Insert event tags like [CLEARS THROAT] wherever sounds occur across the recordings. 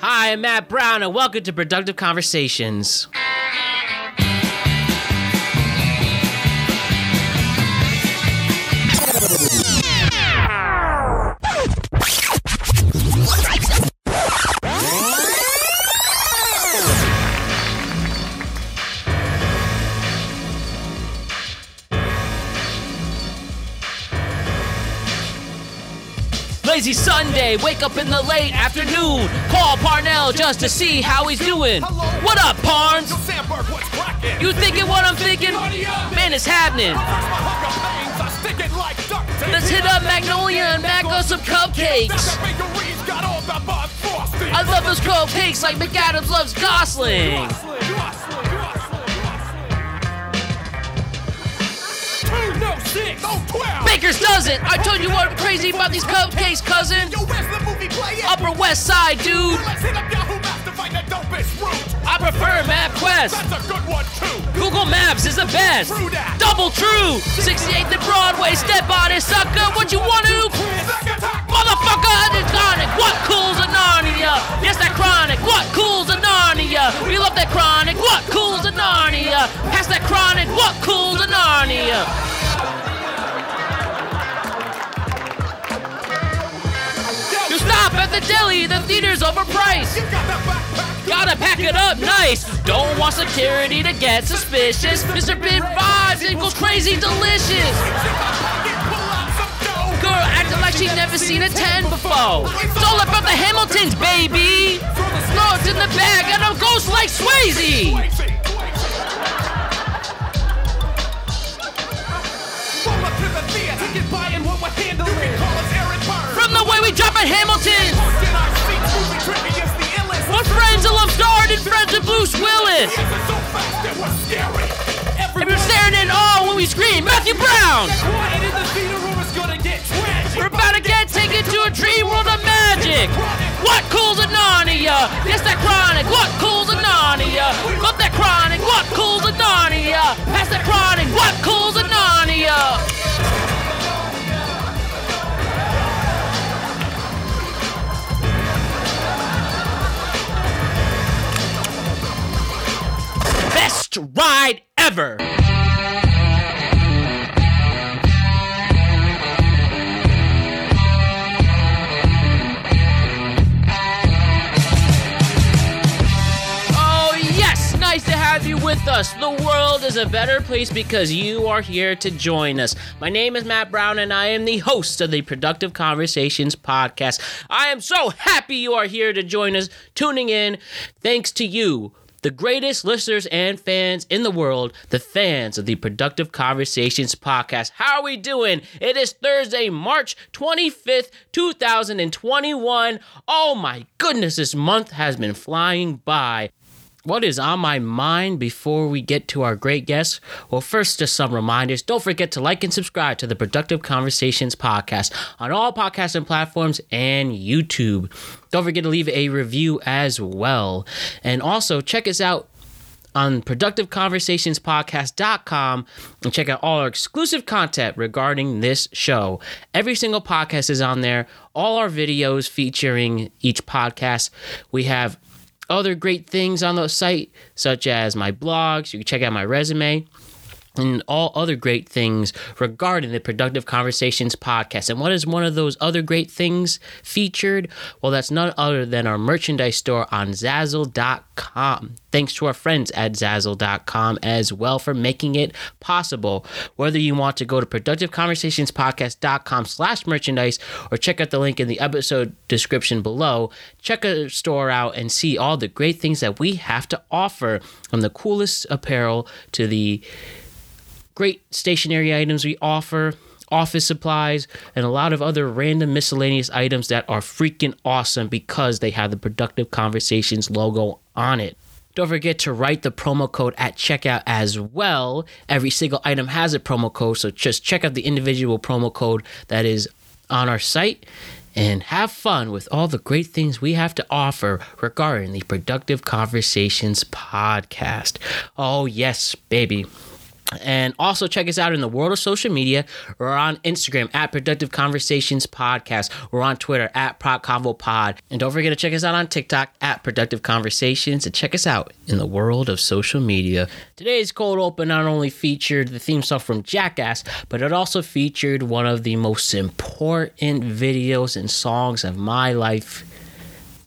Hi, I'm Matt Brown, and welcome to Productive Conversations. Lazy Sunday, wake up in the late afternoon. Call Parnell just to see how he's doing. What up, Parnes? You thinking what I'm thinking? Man, it's happening. Let's hit up Magnolia and back on some cupcakes. I love those cupcakes like McAdams loves Gosling. Baker's doesn't. I told you what I'm crazy about these cupcakes, cousin. Upper West Side, dude. I prefer MapQuest. Google Maps is the best. Double true. 68th and Broadway. Step on it, sucker. What you want to? Motherfucker, chronic. What cools a Narnia? Yes, that chronic. What cools a Narnia? We love that chronic. What cools a Narnia? Pass that chronic. What cools a Narnia? Stop at the deli. The theater's overpriced. Gotta pack it up nice. Don't want security to get suspicious. Mr. Big vibes equals crazy delicious. Girl acting like she never seen a 10 before. It's all about the Hamiltons, baby. Lords in the bag and a ghost like Swayze. Drop Hamilton. What friends of love and friends of Bruce Willis. And we're staring in awe when we scream, Matthew Brown. We're about to get taken to a dream world of magic. What cools a Narnia? Yes, that chronic. What cools a Narnia? Love that chronic. What cools a Narnia? Pass that chronic. What cools a Narnia? Best ride ever. Oh, yes, nice to have you with us. The world is a better place because you are here to join us. My name is Matt Brown, and I am the host of the Productive Conversations podcast. I am so happy you are here to join us, tuning in. Thanks to you the greatest listeners and fans in the world, the fans of the Productive Conversations podcast. How are we doing? It is Thursday, March 25th, 2021. Oh my goodness, this month has been flying by. What is on my mind before we get to our great guests? Well, first, just some reminders. Don't forget to like and subscribe to the Productive Conversations podcast on all podcasting platforms and YouTube. Don't forget to leave a review as well. And also, check us out on productiveconversationspodcast.com and check out all our exclusive content regarding this show. Every single podcast is on there, all our videos featuring each podcast. We have other great things on the site, such as my blogs. You can check out my resume and all other great things regarding the Productive Conversations podcast. And what is one of those other great things featured? Well, that's none other than our merchandise store on Zazzle.com. Thanks to our friends at Zazzle.com as well for making it possible. Whether you want to go to productiveconversationspodcast.com slash merchandise or check out the link in the episode description below, check our store out and see all the great things that we have to offer from the coolest apparel to the great stationery items we offer, office supplies, and a lot of other random miscellaneous items that are freaking awesome because they have the Productive Conversations logo on it. Don't forget to write the promo code at checkout as well. Every single item has a promo code, so just check out the individual promo code that is on our site and have fun with all the great things we have to offer regarding the Productive Conversations podcast. Oh, yes, baby. And also check us out in the world of social media. We're on Instagram at Productive Conversations Podcast. We're on Twitter at ProdConvoPod. And don't forget to check us out on TikTok at Productive Conversations and check us out in the world of social media. Today's cold open not only featured the theme song from Jackass, but it also featured one of the most important videos and songs of my life.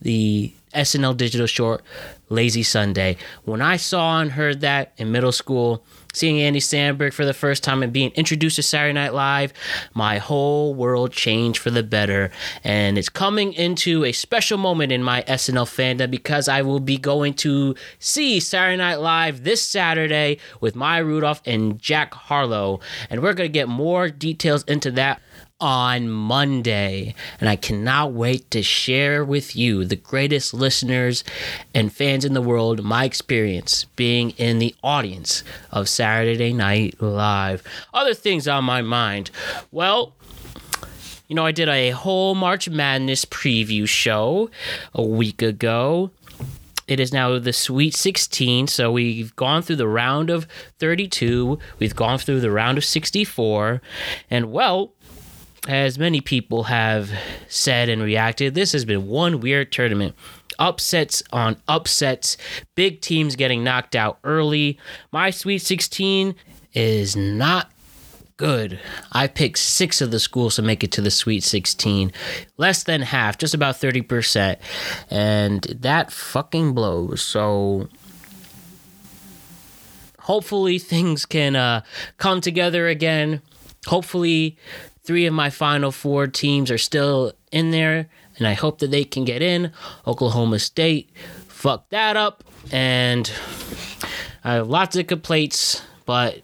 The SNL digital short Lazy Sunday. When I saw and heard that in middle school, seeing Andy Samberg for the first time and being introduced to Saturday Night Live, my whole world changed for the better. And it's coming into a special moment in my SNL fandom because I will be going to see Saturday Night Live this Saturday with Maya Rudolph and Jack Harlow. And we're going to get more details into that on Monday. And I cannot wait to share with you, the greatest listeners and fans in the world, my experience being in the audience of Saturday Night Live. Other things on my mind. Well, you know, I did a whole March Madness preview show a week ago. It is now the Sweet 16, so we've gone through the round of 32, we've gone through the round of 64, and well, as many people have said and reacted, this has been one weird tournament. Upsets on upsets, big teams getting knocked out early. My Sweet 16 is not good. I picked six of the schools to make it to the Sweet 16, less than half, just about 30%. And that fucking blows. So hopefully things can uh, come together again. Hopefully Three of my final four teams are still in there, and I hope that they can get in. Oklahoma State fucked that up, and I have lots of complaints, but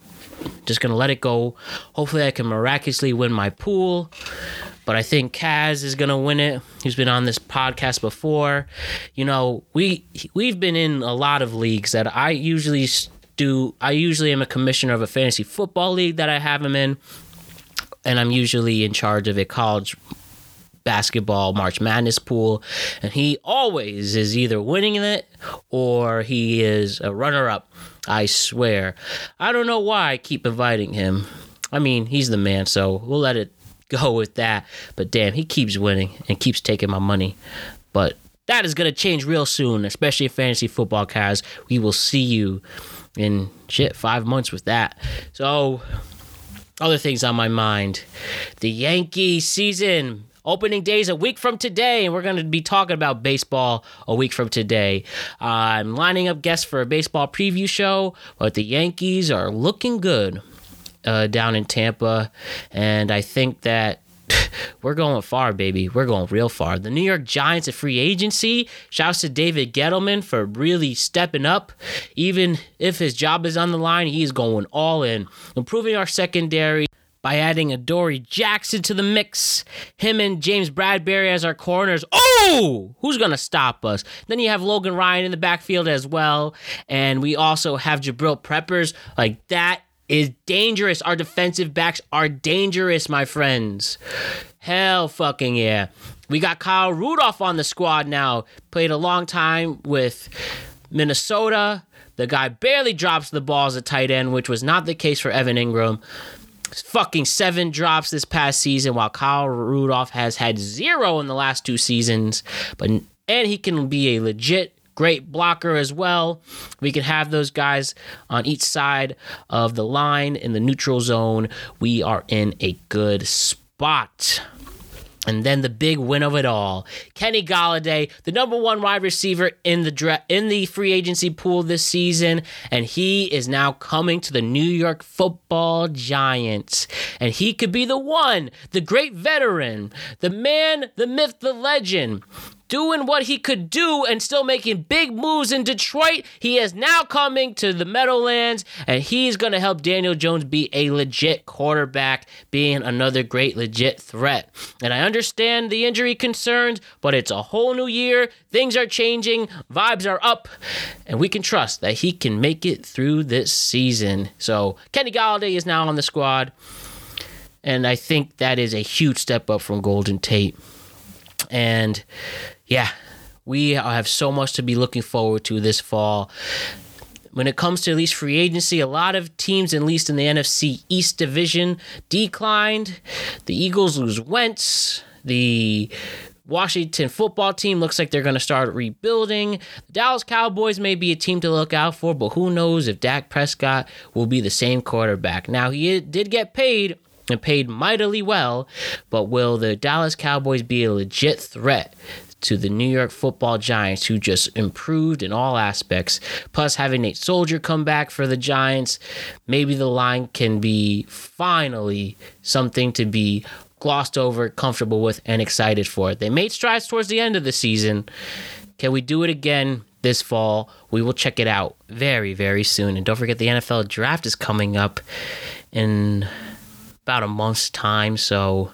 just gonna let it go. Hopefully, I can miraculously win my pool. But I think Kaz is gonna win it. He's been on this podcast before. You know, we we've been in a lot of leagues that I usually do. I usually am a commissioner of a fantasy football league that I have him in and I'm usually in charge of a college basketball March Madness pool, and he always is either winning it or he is a runner up. I swear. I don't know why I keep inviting him. I mean, he's the man, so we'll let it go with that. But damn, he keeps winning and keeps taking my money. But that is going to change real soon, especially in fantasy football, Kaz. We will see you in shit five months with that. So other things on my mind. The Yankee season opening days a week from today, and we're going to be talking about baseball a week from today. Uh, I'm lining up guests for a baseball preview show, but the Yankees are looking good uh, down in Tampa, and I think that [LAUGHS] we're going far, baby. We're going real far. The New York Giants at free agency. Shouts to David Gettleman for really stepping up. Even if his job is on the line, he's going all in. Improving our secondary by adding Adoree Jackson to the mix. Him and James Bradberry as our corners. Oh, who's going to stop us? Then you have Logan Ryan in the backfield as well. And we also have Jabrill Peppers. Like that is dangerous. Our defensive backs are dangerous, my friends. Hell fucking yeah. We got Kyle Rudolph on the squad now. Played a long time with Minnesota. The guy barely drops the ball as a tight end, which was not the case for Evan Engram. Fucking seven drops this past season, while Kyle Rudolph has had zero in the last two seasons. But and he can be a legit great blocker as well. We can have those guys on each side of the line in the neutral zone. We are in a good spot. And then the big win of it all, Kenny Golladay, the number one wide receiver in the dra- in the free agency pool this season, and he is now coming to the New York Football Giants, and he could be the one, the great veteran, the man, the myth, the legend doing what he could do and still making big moves in Detroit. He is now coming to the Meadowlands and he's going to help Daniel Jones be a legit quarterback, being another great legit threat. And I understand the injury concerns, but it's a whole new year. Things are changing, vibes are up, and we can trust that he can make it through this season. So Kenny Golladay is now on the squad. And I think that is a huge step up from Golden Tate. And yeah, we have so much to be looking forward to this fall. when it comes to at least free agency, a lot of teams, at least in the NFC East division, declined. The Eagles lose Wentz. The Washington football team looks like they're going to start rebuilding. The Dallas Cowboys may be a team to look out for, but who knows if Dak Prescott will be the same quarterback. Now, he did get paid and paid mightily well, but will the Dallas Cowboys be a legit threat to the New York football Giants, who just improved in all aspects. Plus, having Nate Solder come back for the Giants, maybe the line can be finally something to be glossed over, comfortable with, and excited for. They made strides towards the end of the season. Can we do it again this fall? We will check it out very, very soon. And don't forget, the NFL draft is coming up in about a month's time. So,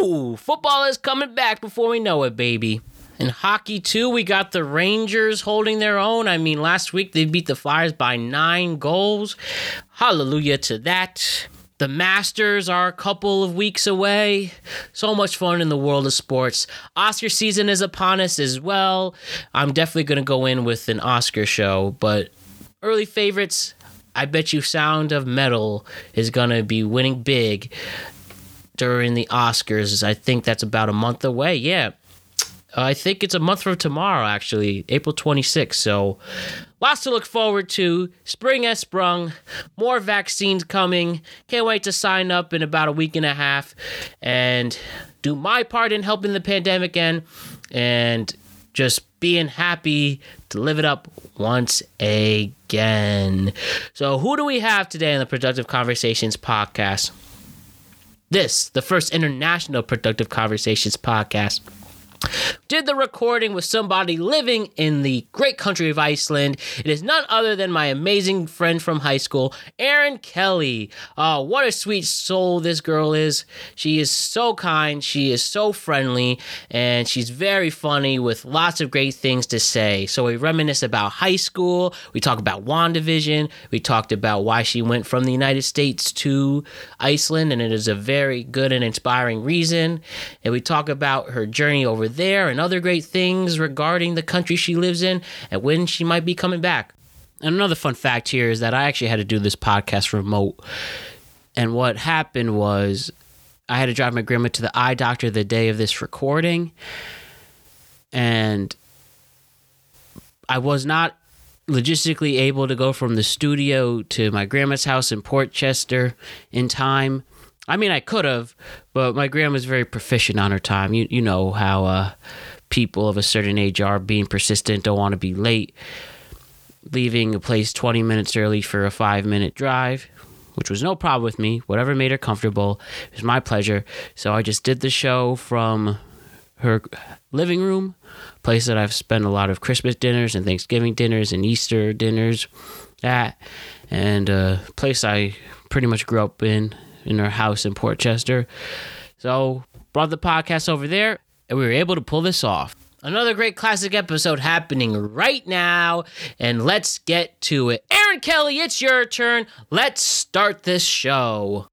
woo! Football is coming back before we know it, baby. In hockey, too, we got the Rangers holding their own. I mean, last week they beat the Flyers by nine goals. Hallelujah to that. The Masters are a couple of weeks away. So much fun in the world of sports. Oscar season is upon us as well. I'm definitely going to go in with an Oscar show, but early favorites, I bet you Sound of Metal is going to be winning big during the Oscars. I think that's about a month away. Yeah. I think it's a month from tomorrow, actually, April 26th. So Lots to look forward to. Spring has sprung. More vaccines coming. Can't wait to sign up in about a week and a half and do my part in helping the pandemic end and just being happy to live it up once again. So, who do we have today on the Productive Conversations podcast? This, the first international Productive Conversations podcast did the recording with somebody living in the great country of Iceland. It is none other than my amazing friend from high school, Erin Kelly. Oh, what a sweet soul this girl is. She is so kind, she is so friendly, and she's very funny with lots of great things to say. So we reminisce about high school, we talk about WandaVision, we talked about why she went from the United States to Iceland, and it is a very good and inspiring reason. And we talk about her journey over there and other great things regarding the country she lives in and when she might be coming back. And another fun fact here is that I actually had to do this podcast remote. And what happened was I had to drive my grandma to the eye doctor the day of this recording. And I was not logistically able to go from the studio to my grandma's house in Port Chester in time. I mean, I could have, but my grandma's very proficient on her time. You you know how uh, people of a certain age are being persistent, don't want to be late, leaving a place 20 minutes early for a five minute drive, which was no problem with me. Whatever made her comfortable, it was my pleasure. So I just did the show from her living room, place that I've spent a lot of Christmas dinners and Thanksgiving dinners and Easter dinners at, and a place I pretty much grew up in in her house in Port Chester. So brought the podcast over there, and we were able to pull this off. Another great classic episode happening right now, and let's get to it. Erin Kelly, it's your turn. Let's start this show.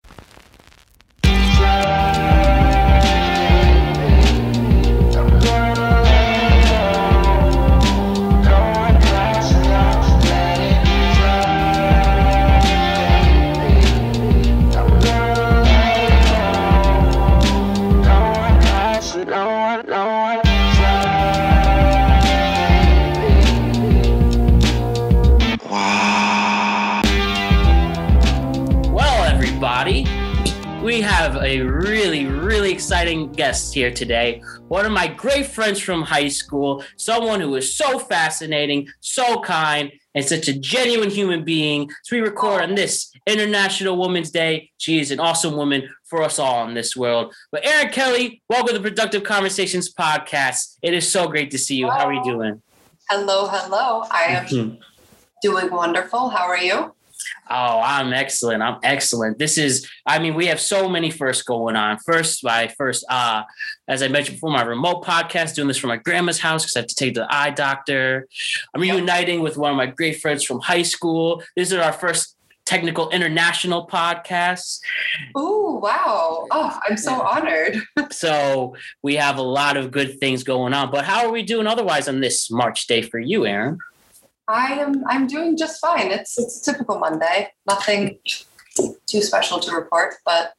Exciting guests here today. One of my great friends from high school, someone who is so fascinating, so kind, and such a genuine human being. So we record on this International Women's Day. She is an awesome woman for us all in this world. But Erin Kelly, welcome to the Productive Conversations podcast. It is so great to see you. How are you doing? Hello, hello. I am mm-hmm. doing wonderful. How are you? Oh, I'm excellent. I'm excellent. This is, I mean, we have so many firsts going on. First, my first, uh, as I mentioned before, my remote podcast, doing this from my grandma's house because I have to take the eye doctor. I'm reuniting with one of my great friends from high school. This is our first technical international podcasts. Oh, wow. Oh, I'm so honored. [LAUGHS] so we have a lot of good things going on. But how are we doing otherwise on this March day for you, Erin? I am I'm doing just fine. It's it's a typical Monday. Nothing too special to report, but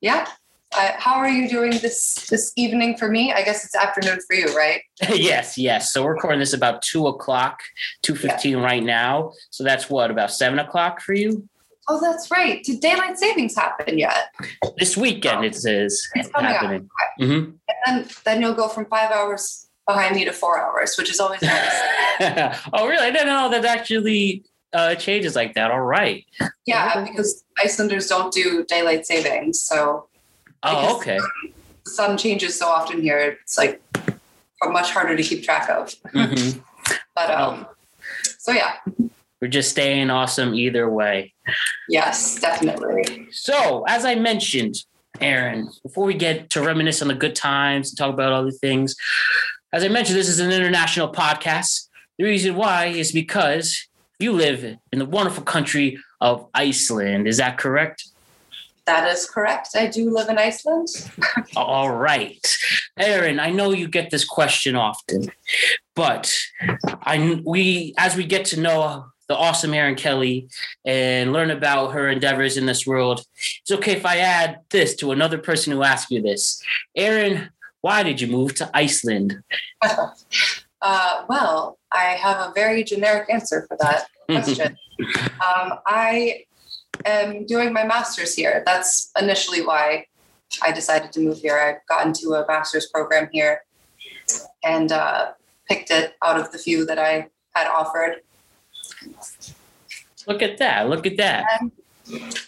yeah. Uh, how are you doing this this evening for me? I guess it's afternoon for you, right? [LAUGHS] yes, yes. So we're recording this about two o'clock, two fifteen yeah. right now. So that's what about seven o'clock for you? Oh, that's right. Did daylight savings happen yet? This weekend oh. it is it's happening. Mm-hmm. And then then you'll go from five hours behind me to four hours, which is always [LAUGHS] nice. oh, really? I didn't know that actually uh, changes like that. All right. Yeah, because Icelanders don't do daylight savings, so. Oh, okay. The sun changes so often here; it's like much harder to keep track of. Mm-hmm. [LAUGHS] but um, so yeah. We're just staying awesome either way. Yes, definitely. So, as I mentioned, Erin, before we get to reminisce on the good times and talk about other things, as I mentioned, this is an international podcast. The reason why is because you live in the wonderful country of Iceland. Is that correct? That is correct. I do live in Iceland. [LAUGHS] All right. Erin, I know you get this question often, but I we as we get to know the awesome Erin Kelly and learn about her endeavors in this world, it's okay if I add this to another person who asks you this. Erin, why did you move to Iceland? [LAUGHS] uh, well, I have a very generic answer for that [LAUGHS] question. um, I am doing my master's here. That's initially why I decided to move here. I got into a master's program here and uh, picked it out of the few that I had offered. Look at that. Look at that. And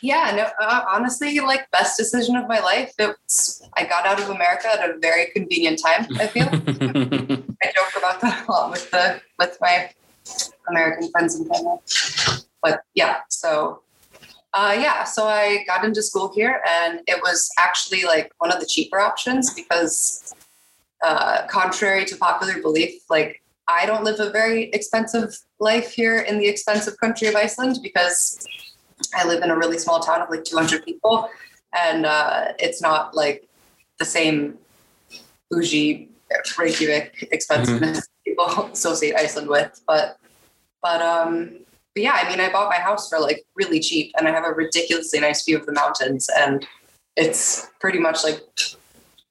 yeah, no, uh, honestly, like best decision of my life. It's I got out of America at a very convenient time. I feel. [LAUGHS] I joke about that a lot with the with my American friends and family. But yeah, so uh, yeah, so I got into school here, and it was actually like one of the cheaper options because, uh, contrary to popular belief, like I don't live a very expensive life here in the expensive country of Iceland because I live in a really small town of like 200 people, and uh, it's not like the same bougie Reykjavik expensiveness mm-hmm. people [LAUGHS] associate Iceland with. But but um, but yeah, I mean, I bought my house for like really cheap, and I have a ridiculously nice view of the mountains, and it's pretty much like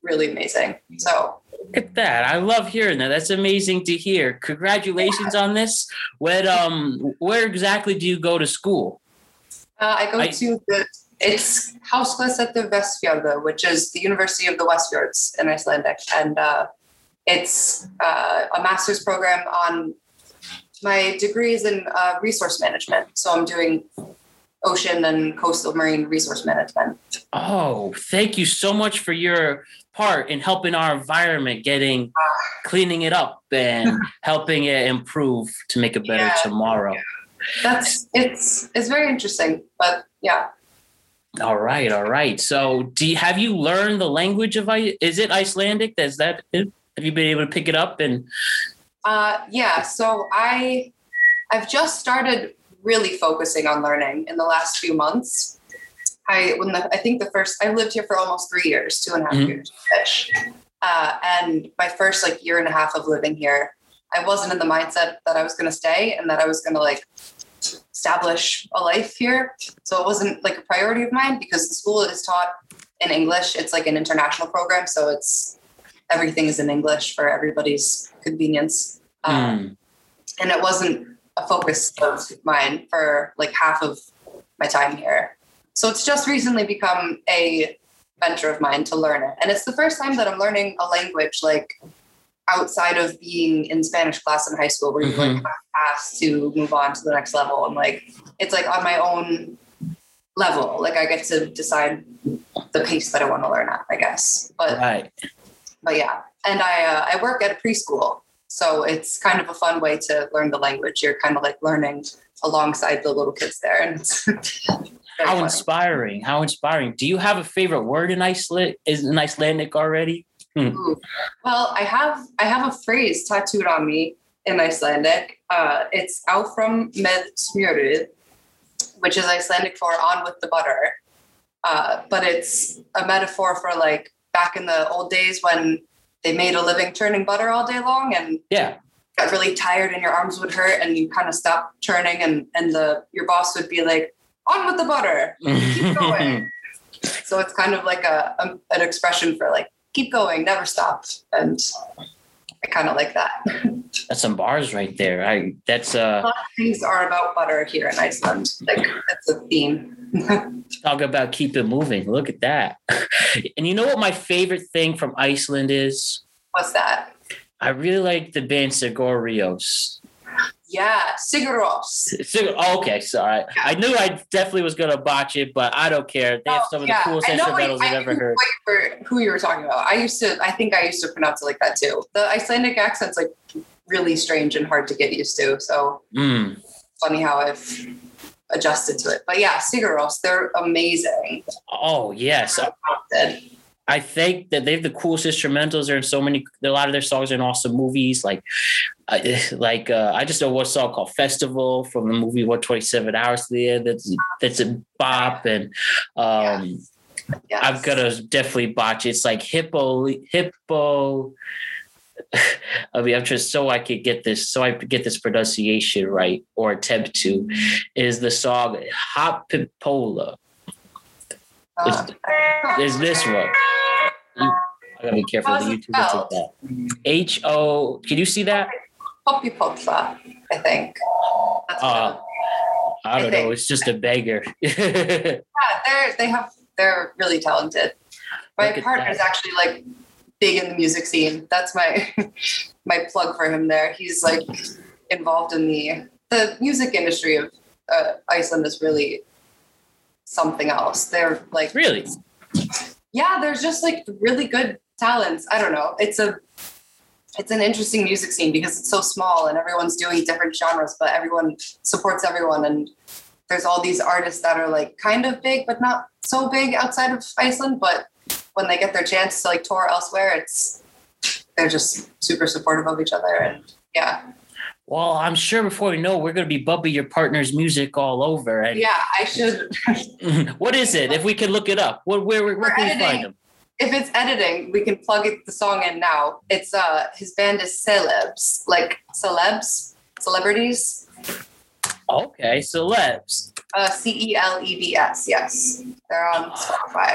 really amazing. So Look at that. I love hearing that. That's amazing to hear. Congratulations on this. What um where exactly do you go to school? Uh, I go I, to the it's Háskólasetur Vestfjarða, which is the University of the Westfjords in Icelandic, and uh, it's uh, a master's program on my degree is in uh, resource management. So I'm doing ocean and coastal marine resource management. Oh, thank you so much for your part in helping our environment, getting ah. cleaning it up and [LAUGHS] helping it improve to make a better yeah, tomorrow. That's it's it's very interesting but yeah. All right all right. So do you have you learned the language of is it icelandic? Is that have you been able to pick it up and uh yeah so i i've just started really focusing on learning in the last few months. I when the i think the first i lived here for almost three years two and a half mm-hmm. years uh, and my first like year and a half of living here I wasn't in the mindset that I was going to stay and that I was going to like establish a life here. So it wasn't like a priority of mine because the school is taught in English. It's like an international program, so it's everything is in English for everybody's convenience. Mm. Um, and it wasn't a focus of mine for like half of my time here. So it's just recently become a venture of mine to learn it. And it's the first time that I'm learning a language like outside of being in Spanish class in high school where you mm-hmm. like asked to move on to the next level and like it's like on my own level. Like I get to decide the pace that I want to learn at, I guess. But right. but yeah. And I uh, I work at a preschool. So it's kind of a fun way to learn the language. You're kind of like learning alongside the little kids there. And it's [LAUGHS] how funny. inspiring. How inspiring. Do you have a favorite word in Iceland is in Icelandic already? Hmm. Well, I have I have a phrase tattooed on me in Icelandic. Uh, it's áfram með smjörið, which is Icelandic for on with the butter. Uh, but it's a metaphor for like back in the old days when they made a living turning butter all day long and yeah got really tired and your arms would hurt and you kind of stop churning and and the your boss would be like on with the butter keep [LAUGHS] going so it's kind of like a, a an expression for like keep going never stop and i kind of like that That's some bars right there. I that's a uh lot of things are about butter here in iceland like that's a theme [LAUGHS] talk about keep it moving. Look at that. [LAUGHS] and you know what my favorite thing from Iceland is? what's that I really like the band Sigorios. Yeah Sigur Rós Sig- oh, okay, sorry. I knew I definitely was gonna botch it, but I don't care. They have Oh, some of yeah, the coolest I instrumentals I I've ever heard. who you were talking about. I used to, I think I used to pronounce it like that too. The Icelandic accent's like really strange and hard to get used to. So Mm. funny how I've adjusted to it. But yeah, Sigur Rós, they're amazing. Oh yes, I think that they have the coolest instrumentals. They're in so many. A lot of their songs are in awesome movies. Like, uh, [LAUGHS] like uh, I just know one song called "Festival" from the movie "One Twenty Seven Hours to the End." That's that's a bop, and um, Yes. I'm gonna definitely botch it. It's like hippo, hippo. [LAUGHS] I mean, I'm just so I could get this, so I could get this pronunciation right or attempt to. Is the song "Hoppípolla"? Uh, Is this one? I gotta be careful. The YouTube that. H O. Can you see that? Poppy Popsa, I think. That's Uh, I don't I know. It's just a beggar. [LAUGHS] yeah, they're they have they're really talented. My Look at partner's actually like big in the music scene. That's my [LAUGHS] my plug for him there. He's like involved in the the music industry of uh, Iceland is really something else. They're like really? yeah, there's just like really good talents. I don't know. It's a it's an interesting music scene because it's so small and everyone's doing different genres, but everyone supports everyone and there's all these artists that are like kind of big but not so big outside of Iceland, but when they get their chance to like tour elsewhere, it's they're just super supportive of each other and yeah. Well, I'm sure before we know, we're gonna be bumping your partner's music all over. And Yeah, I should [LAUGHS] what is it? If we can look it up, what where where, where can we find them? If it's editing, we can plug it, the song in now. It's uh his band is Celebs, like celebs, celebrities. Okay, celebs. Uh, C E L E B S. Yes, they're on Spotify.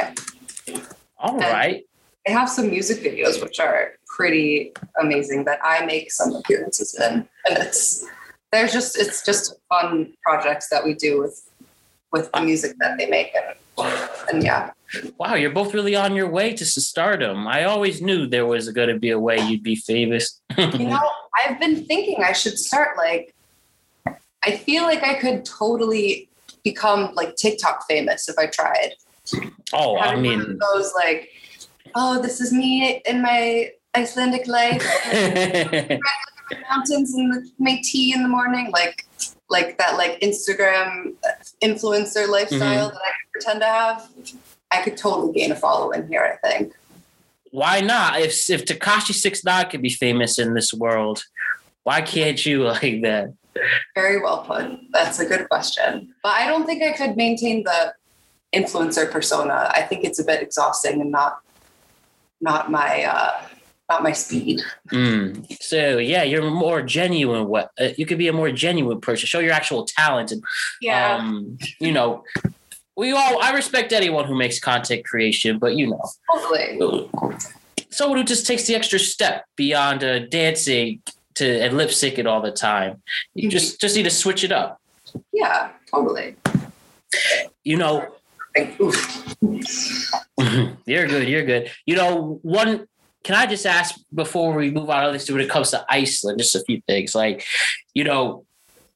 All And- right. They have some music videos which are pretty amazing that I make some appearances in, and it's they're just it's just fun projects that we do with with the music that they make, and [LAUGHS] and yeah, Wow, you're both really on your way to stardom. I always knew there was going to be a way you'd be famous. you know, I've been thinking I should start like I feel like I could totally become like TikTok famous if I tried. oh, I Having mean, those like, oh, this is me in my Icelandic life, [LAUGHS] mountains and my tea in the morning, like like that like Instagram influencer lifestyle that I could pretend to have. I could totally gain a following here, I think. why not? If if Tekashi Six Nine can be famous in this world, why can't you [LAUGHS] like that? Very well put. That's a good question. But I don't think I could maintain the influencer persona. I think it's a bit exhausting and not not my uh not my speed. Mm. So yeah, you're more genuine. What uh, you could be a more genuine person. Show your actual talent, and um, you know, we all. I respect anyone who makes content creation, but you know, totally. someone who just takes the extra step beyond uh, dancing to and lip sync it all the time. You Mhm. just just need to switch it up. Yeah, totally. You know, Like, [LAUGHS] you're good. You're good. You know, one. Can I just ask before we move on to this when it comes to Iceland, just a few things. Like, you know,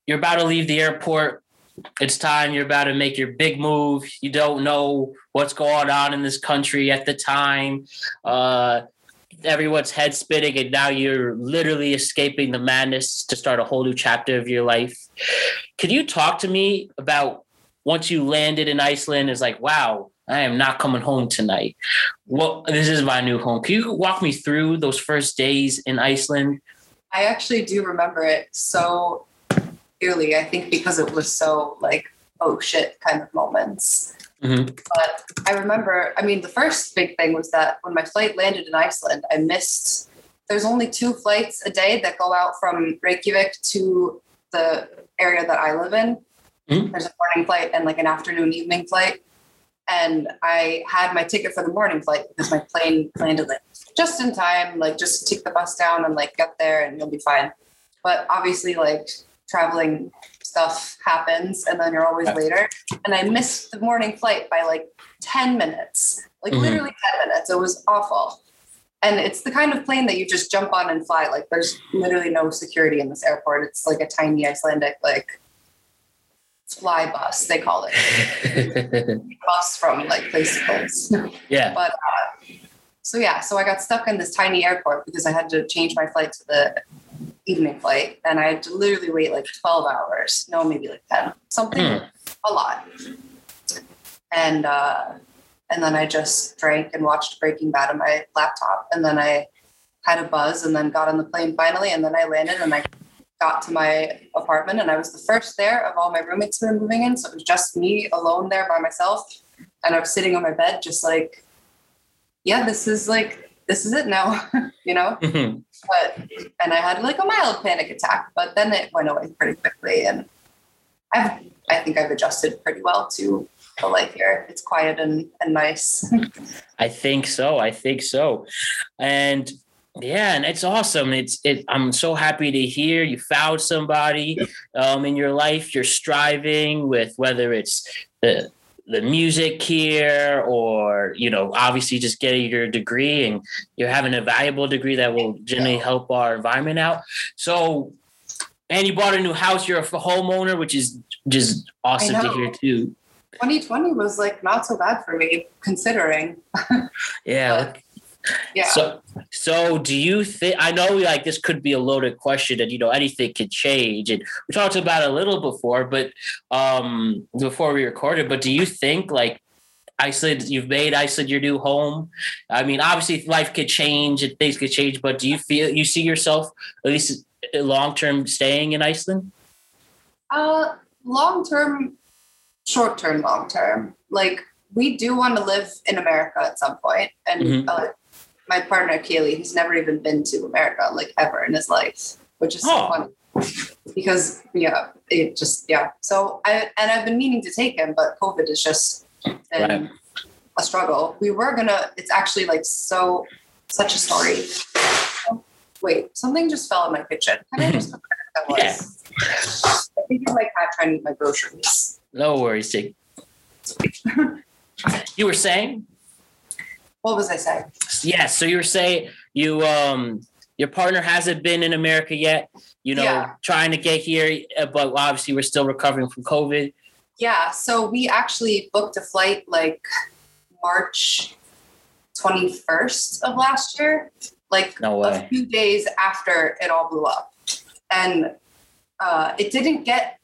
you're about to leave the airport. It's time. You're about to make your big move. You don't know what's going on in this country at the time. Uh, everyone's head spinning, and now you're literally escaping the madness to start a whole new chapter of your life. Could you talk to me about once you landed in Iceland? Is like, wow, I am not coming home tonight. Well, this is my new home. Can you walk me through those first days in Iceland? I actually do remember it so clearly. I think because it was so like, oh shit kind of moments. Mhm. But I remember, I mean, the first big thing was that when my flight landed in Iceland, I missed there's only two flights a day that go out from Reykjavik to the area that I live in. Mhm. There's a morning flight and like an afternoon evening flight. And I had my ticket for the morning flight because my plane landed like just in time, like just take the bus down and like get there and you'll be fine. But obviously, like traveling stuff happens and then you're always later. And I missed the morning flight by like 10 minutes, like Mhm. literally 10 minutes. It was awful. And it's the kind of plane that you just jump on and fly. Like there's literally no security in this airport. It's like a tiny Icelandic like fly bus, they call it. [LAUGHS] Bus from like place to place. yeah. But uh, so yeah, so I got stuck in this tiny airport because I had to change my flight to the evening flight, and I had to literally wait like twelve hours. No, maybe like ten, something Hmm. a lot. And uh, and then I just drank and watched Breaking Bad on my laptop, and then I had a buzz, and then got on the plane finally, and then I landed, and I got to my apartment, and I was the first there of all my roommates who were moving in, so it was just me alone there by myself, and I was sitting on my bed, just like, yeah, this is like this is it now, [LAUGHS] you know Mhm. but and I had like a mild panic attack, but then it went away pretty quickly, and I've I think I've adjusted pretty well to the life here. It's quiet and and nice. [LAUGHS] I think so. I think so. And yeah, and it's awesome. It's it I'm so happy to hear you found somebody um in your life. You're striving with whether it's the the music here or you know obviously just getting your degree and you're having a valuable degree that will generally help our environment out. So and you bought a new house. You're a homeowner which is just awesome to hear too. 2020 was like not so bad for me considering. [LAUGHS] yeah Yeah. So, so do you think? I know, like this could be a loaded question, and you know anything could change. And we talked about it a little before, but um, before we recorded. But do you think, like Iceland, you've made Iceland your new home? I mean, obviously, life could change and things could change, but do you feel you see yourself at least long term staying in Iceland? Uh, long term, short term, long term. Like we do want to live in America at some point, and Mhm. uh, my partner Kaylee, he's never even been to America like ever in his life, which is so funny because yeah, it just yeah. So I and I've been meaning to take him, but COVID is just been Right. a struggle. We were gonna. It's actually like so such a story. Oh, wait, something just fell in my kitchen. Can I just? [LAUGHS] That was. Yeah. I think it's my cat trying to eat my groceries. No worries, Jake. [LAUGHS] You were saying? What was I saying? Yes. So you were saying you um your partner hasn't been in America yet. You know, Yeah. trying to get here, uh, but obviously we're still recovering from COVID. Yeah, so we actually booked a flight like March 21st of last year, like No a few days after it all blew up. And uh, it didn't get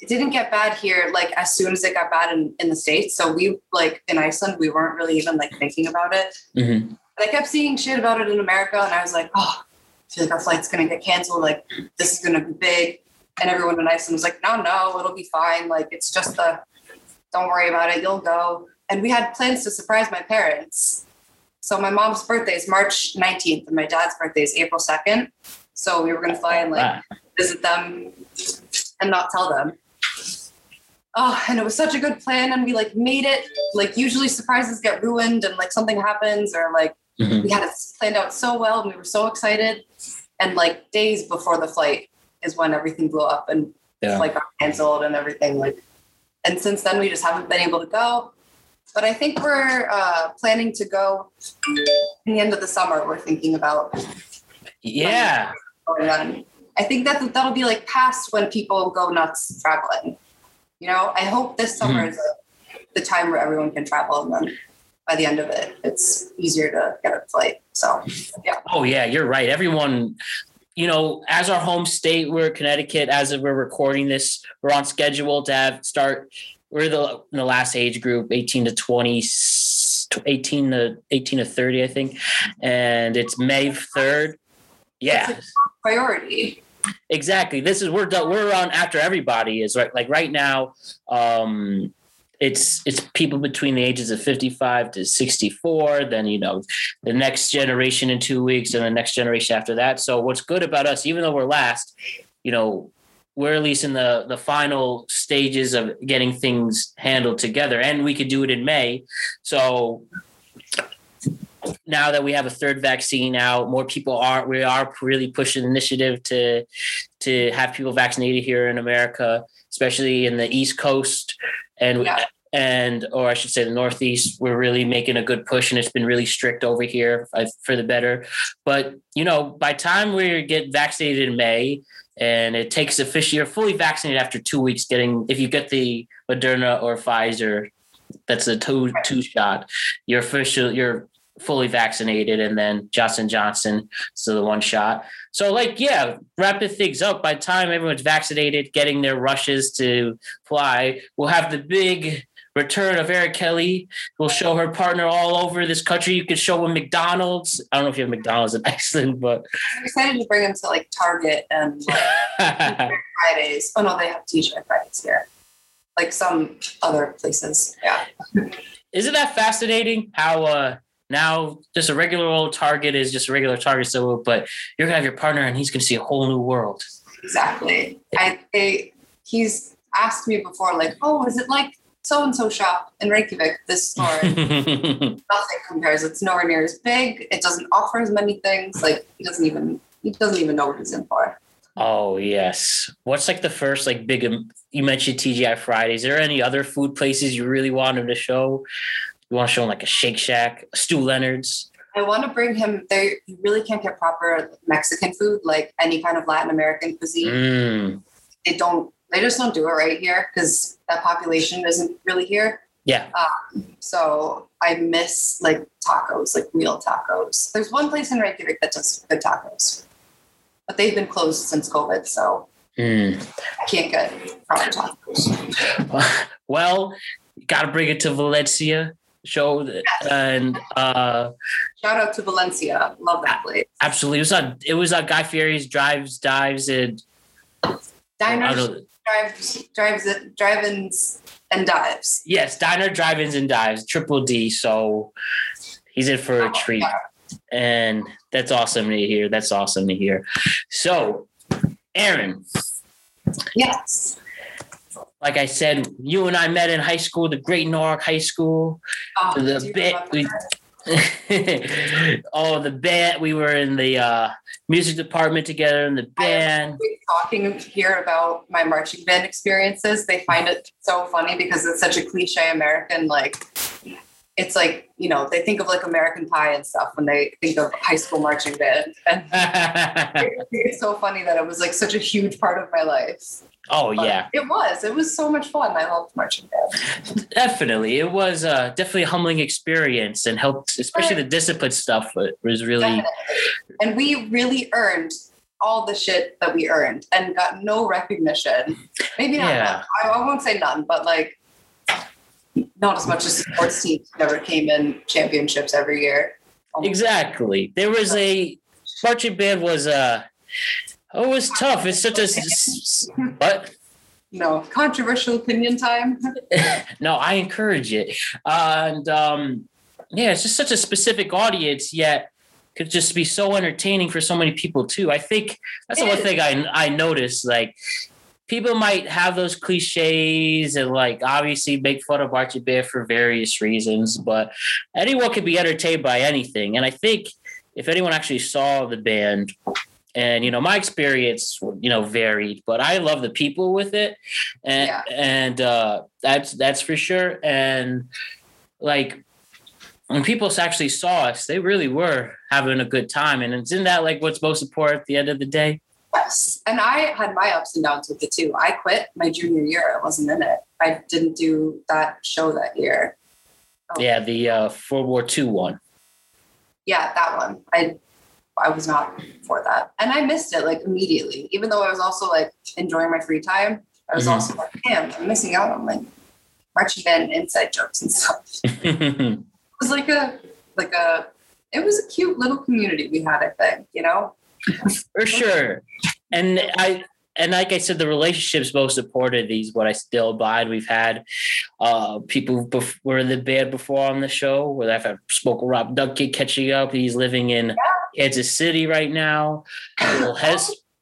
it didn't get bad here like as soon as it got bad in, in the states so we like in iceland we weren't really even like thinking about it Mm-hmm. And I kept seeing shit about it in America, and I was like, oh, I feel like our flight's gonna get canceled. Like, this is gonna be big. And everyone in Iceland was like, no, no, it'll be fine. Like, it's just the, don't worry about it, you'll go. And we had plans to surprise my parents. So my mom's birthday is March 19th, and my dad's birthday is April 2nd. So we were gonna fly and like visit them and not tell them. Oh, and it was such a good plan, and we like made it. Like usually surprises get ruined, and like something happens, or like Mhm. we had it planned out so well, and we were so excited. And like days before the flight is when everything blew up, and Yeah. flight got canceled and everything. Like, and since then we just haven't been able to go. But I think we're uh, planning to go in the end of the summer. We're thinking about Yeah. going on. I think that that'll be like past when people go nuts traveling. You know, I hope this summer Mhm. is like the time where everyone can travel, and then by the end of it, it's easier to get a flight. So, yeah, Oh yeah, you're right. Everyone, you know, as our home state, we're Connecticut. As of we're recording this, we're on schedule to have start. We're the in the last age group, 18 to 20, 18 to 18 to 30, I think, and it's May 3rd. Yeah, priority. Exactly. This is we're done. We're on after everybody is right. Like right now, um, it's it's people between the ages of 55 to 64 then you know the next generation in two weeks and the next generation after that so what's good about us even though we're last you know we're at least in the the final stages of getting things handled together and we could do it in may so now that we have a third vaccine out more people are we are really pushing initiative to to have people vaccinated here in america especially in the east coast and yeah. and or I should say the Northeast, we're really making a good push, and it's been really strict over here for the better. But you know, by time we get vaccinated in May, and it takes officially you're fully vaccinated after two weeks. Getting if you get the Moderna or Pfizer, that's a two two shot. You're official. You're fully vaccinated and then Johnson Johnson so the one shot. So like yeah, wrapping things up by the time everyone's vaccinated, getting their rushes to fly, we'll have the big return of Erin Kelly. We'll show her partner all over this country. You could show him McDonald's. I don't know if you have McDonald's in [LAUGHS] Iceland, but I'm excited to bring them to like Target and [LAUGHS] like Fridays. Oh no, they have TGI Fridays here. Like some other places. Yeah. Isn't that fascinating how uh now, just a regular old target is just a regular target. So, but you're gonna have your partner, and he's gonna see a whole new world. Exactly. I, I he's asked me before, like, oh, is it like so and so shop in Reykjavik? This store, [LAUGHS] [LAUGHS] nothing compares. It's nowhere near as big. It doesn't offer as many things. Like he doesn't even he doesn't even know what he's in for. Oh yes. What's like the first like big? Um, you mentioned TGI Fridays. Is there any other food places you really want him to show? You want to show him like a Shake Shack, Stew Leonard's. I want to bring him there. You really can't get proper Mexican food, like any kind of Latin American cuisine. Mm. They don't. They just don't do it right here because that population isn't really here. Yeah. Um, so I miss like tacos, like real tacos. There's one place in Reykjavik that does good tacos, but they've been closed since COVID, so mm. I can't get proper tacos. Well, got to bring it to Valencia show yes. and uh shout out to valencia. Love that place. Absolutely. It was on it was on guy fieri's drives dives and diners drives drives drive-ins and dives. Yes diner drive-ins and dives. Triple d so he's in for a oh, treat. yeah. and that's awesome to hear. That's awesome to hear. So Erin. yes like I said, you and I met in high school, the Great Newark High School. Oh, the bit we, [LAUGHS] oh, the band. We were in the uh, music department together in the band. Talking here about my marching band experiences, they find it so funny because it's such a cliche American like. It's like you know they think of like American Pie and stuff when they think of high school marching band, [LAUGHS] and it's so funny that it was like such a huge part of my life. Oh but yeah, it was. It was so much fun. I loved marching band. Definitely, it was uh, definitely a humbling experience and helped, especially right. the discipline stuff. It was really, definitely. and we really earned all the shit that we earned and got no recognition. Maybe not. Yeah. I, I won't say none, but like not as much as sports teams never came in championships every year. Exactly. There was a marching band was uh Oh, it was tough. It's such a what? No controversial opinion time. [LAUGHS] no, I encourage it, uh, and um, yeah, it's just such a specific audience. Yet could just be so entertaining for so many people too. I think that's the one thing I I noticed. Like people might have those cliches and like obviously make fun of Archie Bear for various reasons, but anyone can be entertained by anything. And I think if anyone actually saw the band and you know my experience you know varied but i love the people with it and yeah. and uh that's that's for sure and like when people actually saw us they really were having a good time and isn't that like what's most important at the end of the day yes and i had my ups and downs with it too i quit my junior year i wasn't in it i didn't do that show that year oh. yeah the uh world war ii one yeah that one i I was not for that. And I missed it like immediately, even though I was also like enjoying my free time. I was mm-hmm. also like, damn, I'm missing out on like marching band inside jokes and stuff. [LAUGHS] it was like a, like a, it was a cute little community we had, I think, you know? For sure. And I, and like I said, the relationship's most supported These what I still abide. We've had uh, people who bef- were in the band before on the show. Where I've had spoke with Rob Duncan catching up. He's living in yeah. Kansas City right now. Will.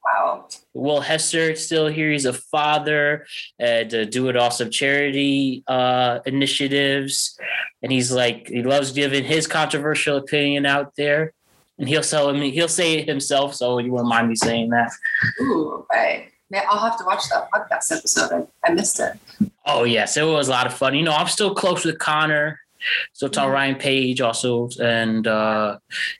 Wow. Will Hester still here? He's a father and uh, it awesome charity uh, initiatives, and he's like he loves giving his controversial opinion out there and he'll sell him. He'll say it himself. So you won't mind me saying that. Ooh, okay. Man, I'll have to watch that podcast episode. I, I missed it. Oh yes, it was a lot of fun. You know, I'm still close with Connor. So tell mm-hmm. Ryan Page also, and uh,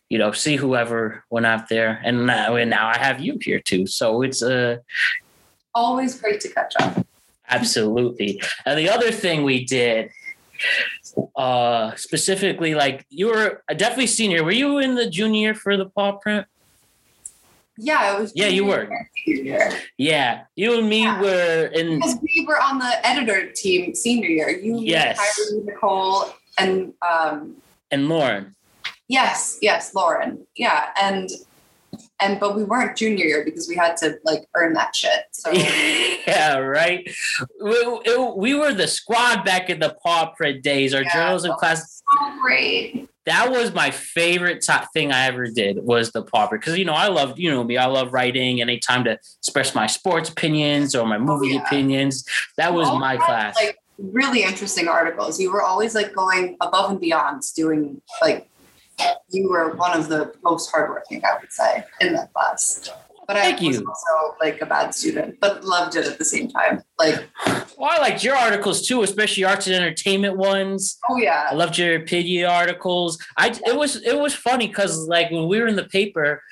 you know, see whoever went out there, and now, and now I have you here too. So it's uh, always great to catch up. Absolutely. And the other thing we did uh specifically like you were definitely senior. Were you in the junior for the paw print? Yeah it was yeah you were. yeah you and me yeah. were in because we were on the editor team senior year. You yes. Kyrie, nicole and um and lauren. Yes yes lauren. Yeah and and but we weren't junior year because we had to like earn that shit. So [LAUGHS] yeah, right. We, it, we, were the squad back in the paw print days. Our yeah, journalism class. So great. That was my favorite top thing I ever did was the paw print because you know I love you know me I love writing any time to express my sports opinions or my movie oh, yeah. opinions. That was my class. Like really interesting articles. You were always like going above and beyond doing like you were one of the most hardworking, I would say, in that class. But Thank I was you. also like a bad student, but loved it at the same time. Like, well, I liked your articles too, especially arts and entertainment ones. Oh yeah, I loved your opinion articles. I it was it was funny because like when we were in the paper,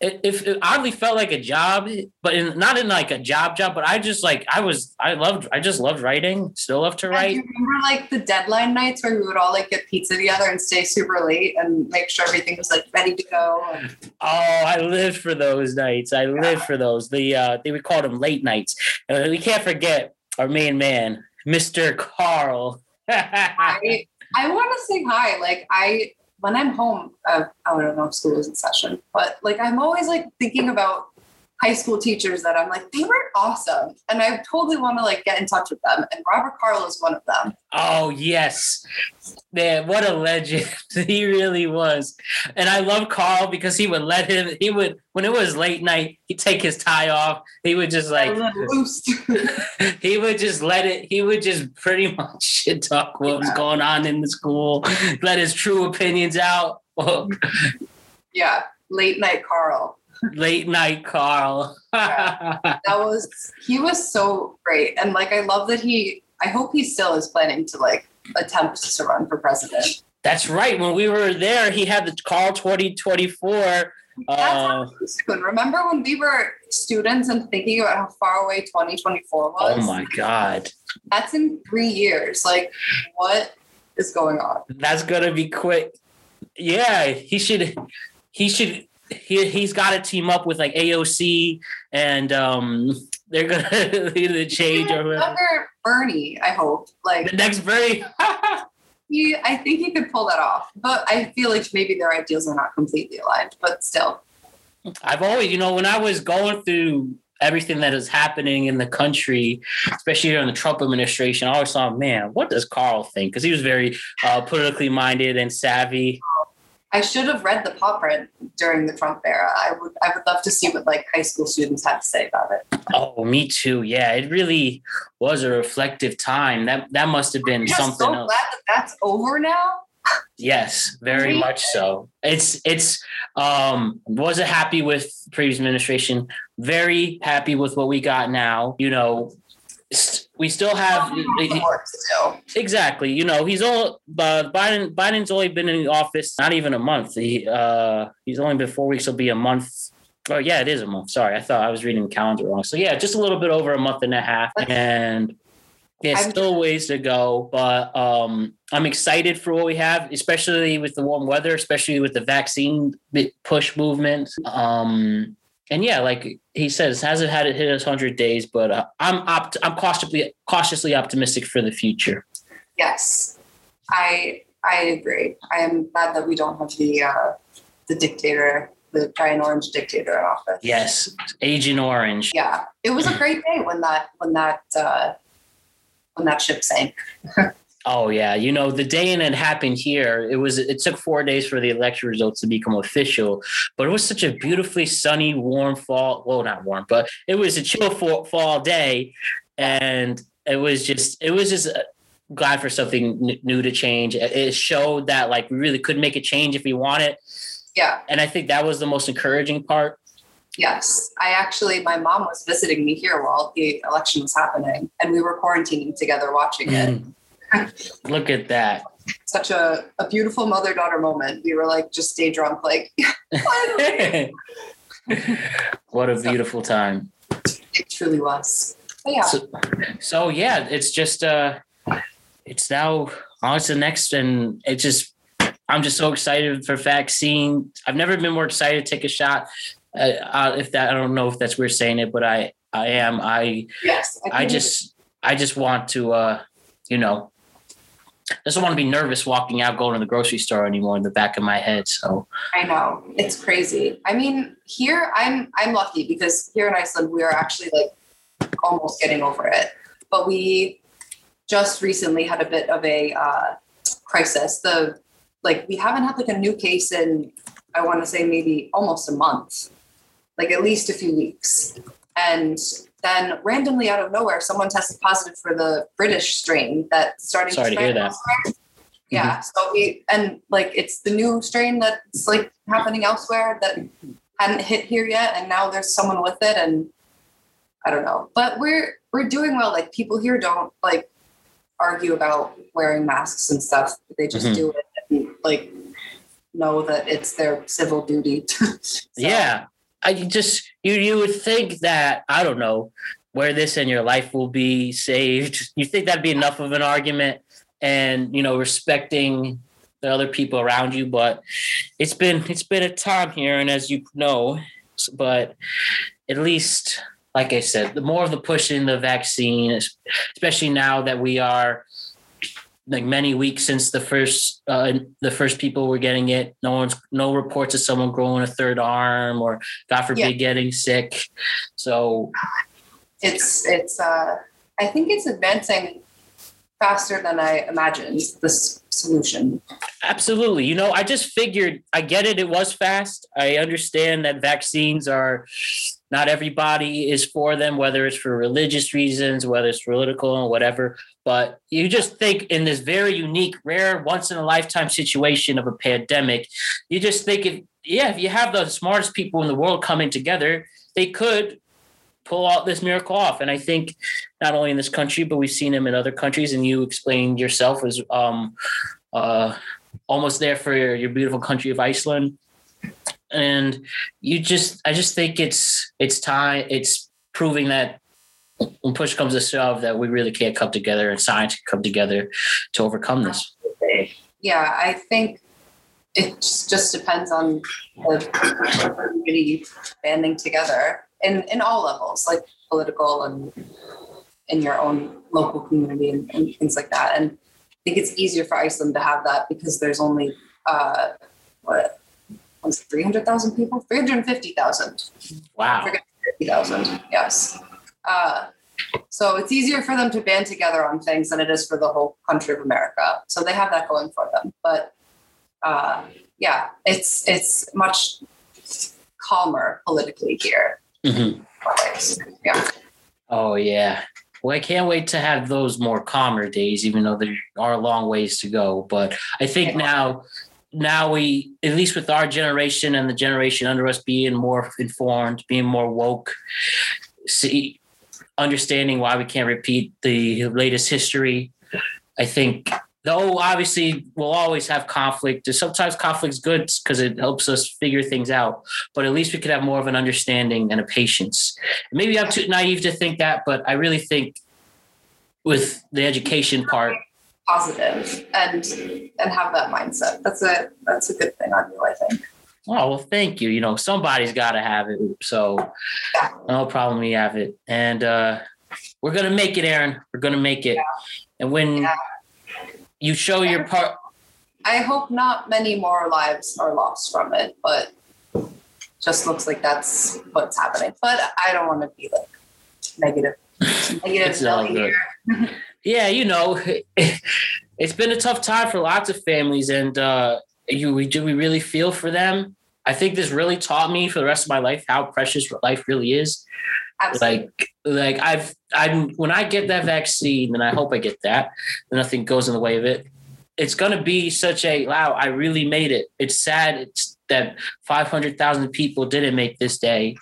it, it, it, oddly felt like a job, but in, not in like a job job. But I just like I was I loved I just loved writing. Still love to write. Yeah, do you remember like the deadline nights where we would all like get pizza together and stay super late and make sure everything was like ready to go? Oh, I lived for those nights. I yeah. lived for those. The uh, they would call them late nights. And we can't forget our main man, Mr. Carl. [LAUGHS] I I want to say hi. Like I when I'm home, uh, I don't know if school is in session, but like I'm always like thinking about high school teachers that I'm like, they were awesome. And I totally want to like get in touch with them. And Robert Carl is one of them. Oh, yes. Man, what a legend. [LAUGHS] he really was. And I love Carl because he would let him, he would, when it was late night, he'd take his tie off. He would just like, [LAUGHS] he would just let it, he would just pretty much shit [LAUGHS] talk what yeah. was going on in the school, let his true opinions out. yeah. Late night Carl late night Carl. yeah, [LAUGHS] that was he was so great, and like I love that he. I hope he still is planning to like attempt to run for president. That's right. When we were there, he had the Carl twenty twenty four. Uh, Remember when we were students and thinking about how far away 2024 was? Oh my God. That's in three years. Like, what is going on? That's going to be quick. Yeah, he should, he should he he's got to team up with like AOC and um they're gonna [LAUGHS] lead the change or whatever. Bernie, I hope. Like the next Bernie. [LAUGHS] he I think he could pull that off. But I feel like maybe their ideals are not completely aligned, but still. I've always, you know, when I was going through everything that is happening in the country, especially during the Trump administration, I always thought, man, what does Carl think? Because he was very uh, politically minded and savvy. I should have read the paw print during the Trump era. I would I would love to see what like high school students had to say about it. Oh, me too. Yeah, it really was a reflective time. That that must have been I'm something so else. glad that that's over now. Yes, very much so. It's it's um wasn't happy with previous administration. Very happy with what we got now. You know, we still have still. exactly. You know, he's all uh, Biden. Biden's only been in the office not even a month. He uh, he's only been four weeks. Will be a month. Oh yeah, it is a month. Sorry, I thought I was reading the calendar wrong. So yeah, just a little bit over a month and a half, and yeah, still ways to go. But um, I'm excited for what we have, especially with the warm weather, especially with the vaccine push movement. Um, and yeah, like he says, hasn't had it hit us hundred days, but uh, I'm opt- I'm cautiously cautiously optimistic for the future. Yes, I I agree. I am glad that we don't have the uh, the dictator the giant orange dictator in office. Yes, Agent Orange. Yeah, it was a great day when that when that uh, when that ship sank. [LAUGHS] Oh yeah, you know the day and it happened here. It was it took four days for the election results to become official, but it was such a beautifully sunny, warm fall. Well, not warm, but it was a chill fall, fall day, and it was just it was just uh, glad for something new to change. It showed that like we really could make a change if we wanted. Yeah, and I think that was the most encouraging part. Yes, I actually my mom was visiting me here while the election was happening, and we were quarantining together watching it. Look at that. Such a, a beautiful mother daughter moment. We were like just stay drunk, like [LAUGHS] what a beautiful time. It truly was. But yeah. So, so yeah, it's just uh it's now on to the next and it just I'm just so excited for vaccine. I've never been more excited to take a shot. Uh, uh, if that I don't know if that's weird saying it, but I I am. I yes. I, I just I just want to uh you know just don't want to be nervous walking out, going to the grocery store anymore in the back of my head. So I know it's crazy. I mean, here I'm I'm lucky because here in Iceland we are actually like almost getting over it, but we just recently had a bit of a uh, crisis. The like we haven't had like a new case in I want to say maybe almost a month, like at least a few weeks, and then randomly out of nowhere, someone tested positive for the British strain that's starting Sorry to, to hear that. Yeah. Mm-hmm. So we and like it's the new strain that's like happening elsewhere that hadn't hit here yet, and now there's someone with it, and I don't know. But we're we're doing well. Like people here don't like argue about wearing masks and stuff. They just mm-hmm. do it and like know that it's their civil duty. [LAUGHS] so, yeah. I just you you would think that I don't know where this and your life will be saved. [LAUGHS] You think that'd be enough of an argument, and you know respecting the other people around you. But it's been it's been a time here, and as you know, but at least like I said, the more of the push in the vaccine, especially now that we are like many weeks since the first uh, the first people were getting it. No one's no reports of someone growing a third arm or God forbid yeah. getting sick. So it's it's uh I think it's advancing faster than I imagined this solution. Absolutely. You know, I just figured I get it, it was fast. I understand that vaccines are not everybody is for them, whether it's for religious reasons, whether it's political and whatever. But you just think in this very unique, rare, once in a lifetime situation of a pandemic, you just think, if, yeah, if you have the smartest people in the world coming together, they could pull out this miracle off. And I think not only in this country, but we've seen them in other countries. And you explained yourself as um, uh, almost there for your, your beautiful country of Iceland and you just i just think it's it's time it's proving that when push comes to shove that we really can't come together and science can come together to overcome this yeah i think it just depends on the community banding together in in all levels like political and in your own local community and, and things like that and i think it's easier for iceland to have that because there's only uh what was 300,000 people, 350,000. Wow. 50,000, yes. Uh, so it's easier for them to band together on things than it is for the whole country of America. So they have that going for them. But uh, yeah, it's it's much calmer politically here. Mm-hmm. Yeah. Oh yeah. Well, I can't wait to have those more calmer days, even though there are long ways to go. But I think now now we, at least with our generation and the generation under us being more informed, being more woke, see, understanding why we can't repeat the latest history. I think, though obviously we'll always have conflict. Sometimes conflict's good because it helps us figure things out. But at least we could have more of an understanding and a patience. Maybe I'm too naive to think that, but I really think with the education part, positive and and have that mindset. That's a that's a good thing on you, I think. Oh well, thank you. You know, somebody's got to have it, so no problem. We have it, and uh, we're gonna make it, Erin We're gonna make it. Yeah. And when yeah. you show your part, I hope not many more lives are lost from it, but just looks like that's what's happening. But I don't want to be like negative. Negative It's all good. here. [LAUGHS] Yeah, you know, [LAUGHS] it's been a tough time for lots of families, and uh, you we do we really feel for them. I think this really taught me for the rest of my life how precious life really is. Absolutely. Like, like I've I'm when I get that vaccine, and I hope I get that, nothing goes in the way of it. It's gonna be such a wow! I really made it. It's sad. It's that five hundred thousand people didn't make this day,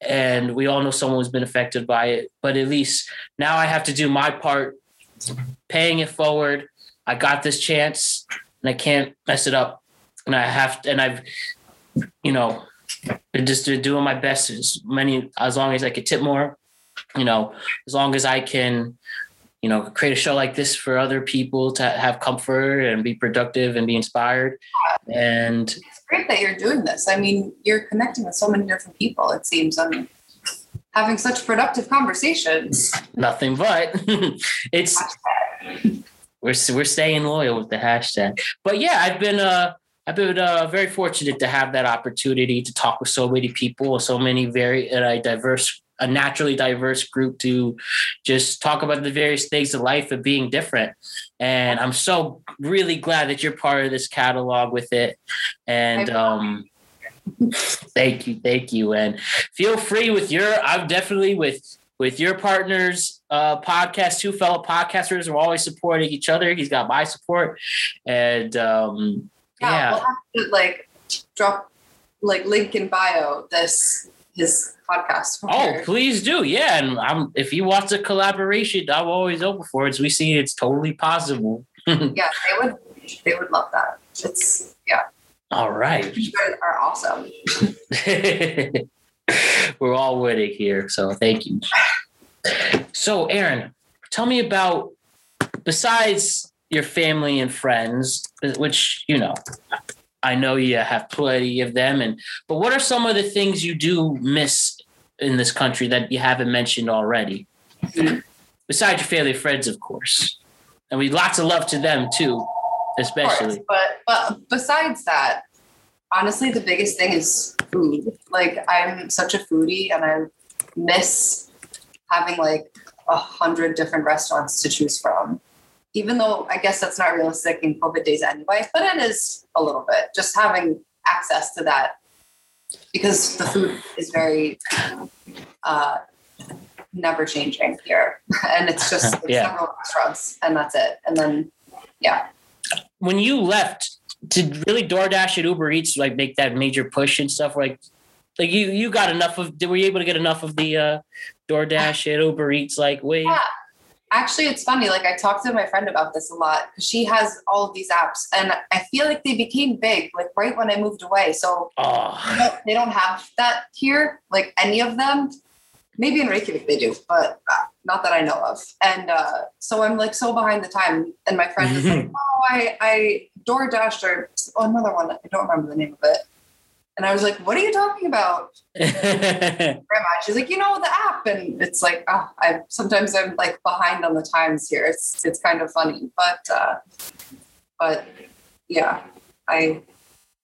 and we all know someone who's been affected by it. But at least now I have to do my part, paying it forward. I got this chance, and I can't mess it up. And I have, and I've, you know, been just doing my best as many as long as I could tip more. You know, as long as I can, you know, create a show like this for other people to have comfort and be productive and be inspired. And it's great that you're doing this. I mean, you're connecting with so many different people, it seems, and having such productive conversations. nothing but [LAUGHS] it's we're we're staying loyal with the hashtag. But yeah, I've been uh I've been uh, very fortunate to have that opportunity to talk with so many people, so many very uh, diverse, a naturally diverse group to just talk about the various things of life of being different. And I'm so really glad that you're part of this catalog with it. And um, thank you, thank you, and feel free with your. I'm definitely with with your partners uh podcast two fellow podcasters we're always supporting each other he's got my support and um Yeah, we'll have to like drop like link in bio this his podcast. oh please do. Yeah and i'm if he wants a collaboration i'm always open for it. We see it's totally possible. [LAUGHS] Yeah, they would they would love that. It's yeah, all right. You guys are awesome. [LAUGHS] we're all winning here so thank you. So Erin tell me about besides your family and friends which you know i know you have plenty of them and but what are some of the things you do miss in this country that you haven't mentioned already besides your family and friends of course and we lots of love to them too Of course, especially But but besides that, honestly, the biggest thing is food. Like I'm such a foodie, and I miss having like a hundred different restaurants to choose from. Even though I guess that's not realistic in COVID days anyway, but it is a little bit. Just having access to that because the food is very uh, never changing here, [LAUGHS] and it's just like Yeah. several restaurants, and that's it. And then yeah. when you left, did really DoorDash and Uber Eats like make that major push and stuff? Like, like you you got enough of? Were you able to get enough of the uh, DoorDash and Uber Eats like wave? Yeah. Actually, it's funny. Like I talked to my friend about this a lot because she has all of these apps, and I feel like they became big like right when I moved away. So they Oh, don't, they don't have that here, like any of them. Maybe in Reykjavik they do, but uh, not that I know of. And uh, so I'm like so behind the time. And my friend is like, [LAUGHS] "Oh, I I DoorDashed or oh, another one. I don't remember the name of it." And I was like, "What are you talking about?" [LAUGHS] grandma. She's like, you know, the app, and it's like, oh, I sometimes I'm like behind on the times here. It's it's kind of funny, but uh, but yeah, I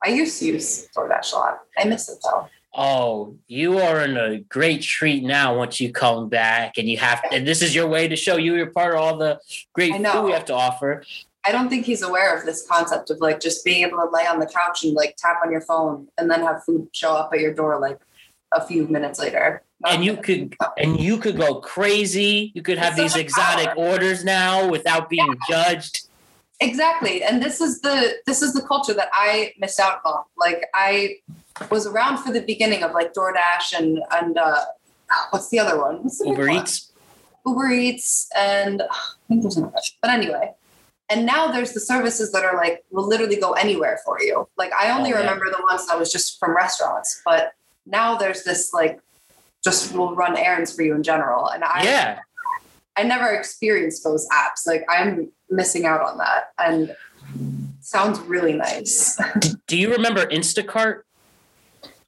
I used to use DoorDash a lot. I miss it though. oh, you are in a great treat now once you come back, and you have, and this is your way to show you you're part of all the great food we have to offer. I don't think he's aware of this concept of like just being able to lay on the couch and like tap on your phone and then have food show up at your door like a few minutes later. Not And you could and you could go crazy. You could have It's these exotic power. orders now without being judged. exactly and this is the this is the culture that i missed out on like i was around for the beginning of like doordash and and uh what's the other one what's the Uber one? Eats. uber eats and [SIGHS] i think there's another but anyway and now there's the services that are like will literally go anywhere for you like i only Oh, yeah. remember the ones that was just from restaurants but now there's this like just will run errands for you in general and i Yeah. I never experienced those apps. Like I'm missing out on that. And sounds really nice. Do you remember Instacart?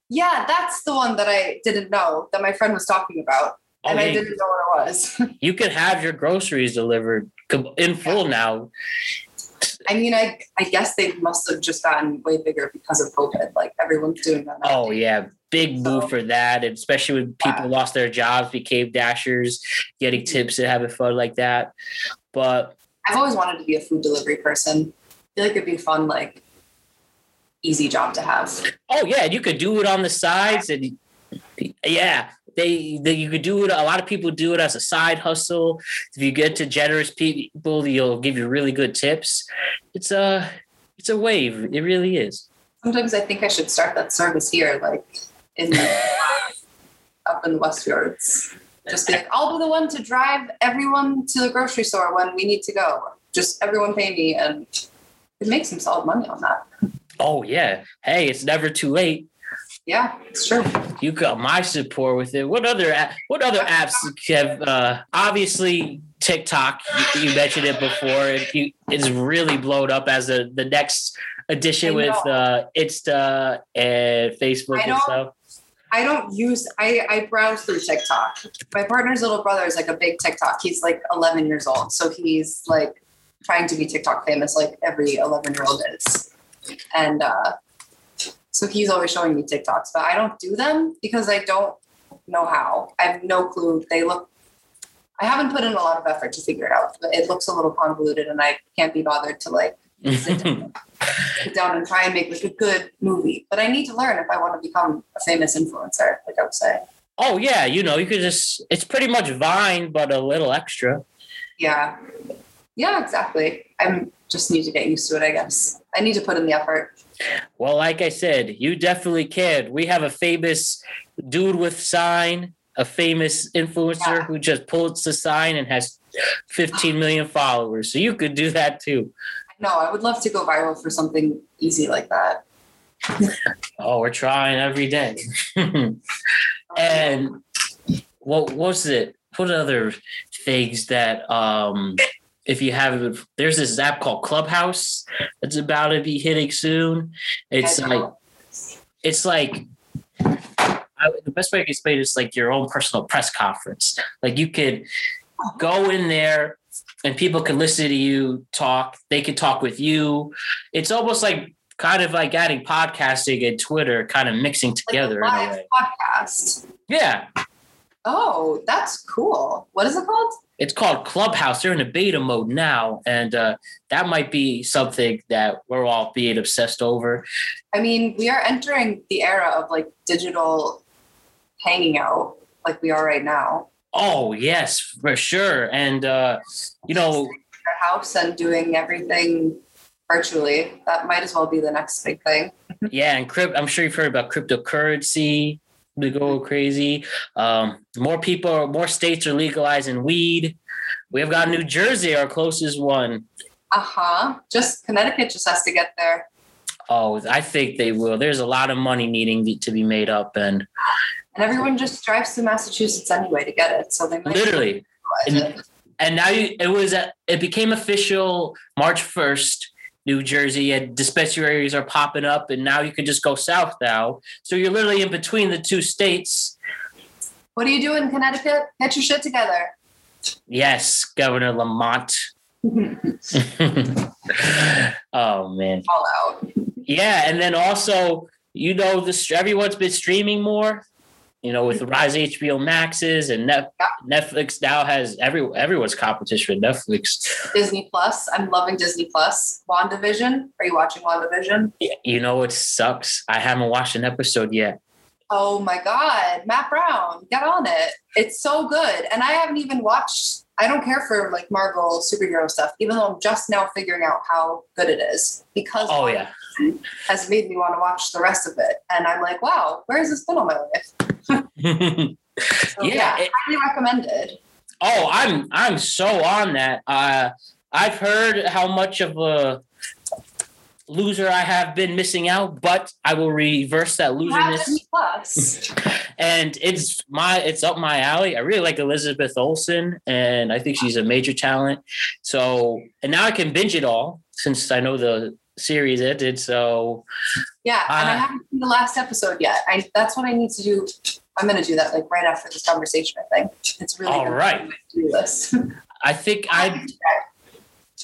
yeah, that's the one that I didn't know that my friend was talking about. And I yeah. didn't know what it was. [LAUGHS] You could have your groceries delivered in full now. I mean, I I guess they must have just gotten way bigger because of COVID. Like everyone's doing that. Oh yeah, big move for that, and especially when people Yeah. lost their jobs, became dashers, getting mm-hmm. tips and having fun like that. But I've always wanted to be a food delivery person. I feel like it'd be fun, like easy job to have. oh yeah, you could do it on the sides, and yeah, they, they you could do it. A lot of people do it as a side hustle. If you get to generous people, you'll give you really good tips. It's a it's a wave. It really is. Sometimes I think I should start that service here, like in the, [LAUGHS] up in the West Fjords. Just be like, [LAUGHS] I'll be the one to drive everyone to the grocery store when we need to go. Just everyone pay me, and it makes some solid money on that. Oh yeah. Hey, it's never too late. Yeah, it's true. You got my support with it. What other what other apps have uh obviously TikTok you, you mentioned it before it you, it's really blown up as a, the next addition with uh Insta and Facebook and stuff. I don't use I, I browse through TikTok. My partner's little brother is like a big TikTok. He's like 11 years old. So he's like trying to be TikTok famous like every 11 year old is. And uh, so he's always showing me TikToks, but I don't do them because I don't know how. I have no clue. They look, I haven't put in a lot of effort to figure it out, but it looks a little convoluted and I can't be bothered to like sit down, [LAUGHS] sit down and try and make like a good movie. But I need to learn if I want to become a famous influencer, like I would say. oh yeah, you know, you could just it's pretty much Vine but a little extra. Yeah. Yeah, exactly. I'm just need to get used to it, I guess. I need to put in the effort. Well, like I said, you definitely can. We have a famous dude with sign, a famous influencer Yeah. who just pulls the sign and has 15 million followers. So you could do that too. No, I would love to go viral for something easy like that. [LAUGHS] Oh, we're trying every day. [LAUGHS] and what was it? What other things that um if you have there's this app called Clubhouse that's about to be hitting soon. It's like it's like I, the best way I can explain it is like your own personal press conference. Like you could go in there and people can listen to you talk. They can talk with you. It's almost like kind of like adding podcasting and Twitter kind of mixing Like together in a way. podcast. Yeah. Oh, that's cool. What is it called? It's called Clubhouse. They're in a beta mode now. And uh, that might be something that we're all being obsessed over. I mean, we are entering the era of like digital hanging out like we are right now. Oh, yes, for sure. And, uh, you know, house and doing everything virtually. That might as well be the next big thing. Yeah, and crypt. I'm sure you've heard about cryptocurrency. To go crazy. Um, more people, more states are legalizing weed. We have got New Jersey, our closest one. Uh-huh. Just Connecticut just has to get there. Oh, I think they will. There's a lot of money needing to be made up, and And everyone just drives to Massachusetts anyway to get it. So they might literally, it. and now you, it was uh, it became official March first. New Jersey and dispensaries are popping up, and now you can just go south now. So you're literally in between the two states. What do you do in Connecticut? Get your shit together. Yes, Governor Lamont. [LAUGHS] oh man, All out. yeah, and then also you know this everyone's been streaming more. You know, with the rise of HBO Maxes and Net, Netflix now has every everyone's competition with Netflix. Disney Plus. I'm loving Disney Plus. WandaVision. Are you watching WandaVision? Yeah, You know it sucks. I haven't watched an episode yet. Oh my God. Matt Brown. Get on it. It's so good. And I haven't even watched, I don't care for like Marvel superhero stuff, even though I'm just now figuring out how good it is because Oh yeah, has made me want to watch the rest of it. And I'm like, wow, where has this been all my life? [LAUGHS] So, Yeah, yeah, it- highly recommended. Oh, I'm I'm so on that. Uh, I've heard how much of a loser I have been missing out, but I will reverse that loserness, Plus. [LAUGHS] and it's my it's up my alley. I really like Elizabeth Olsen, and I think she's a major talent. So, and now I can binge it all since I know the series ended. So, Yeah, and I Uh, haven't seen the last episode yet. I that's what I need to do. I'm gonna do that like right after this conversation. I think it's really All right. be my to-do list. [LAUGHS] I think I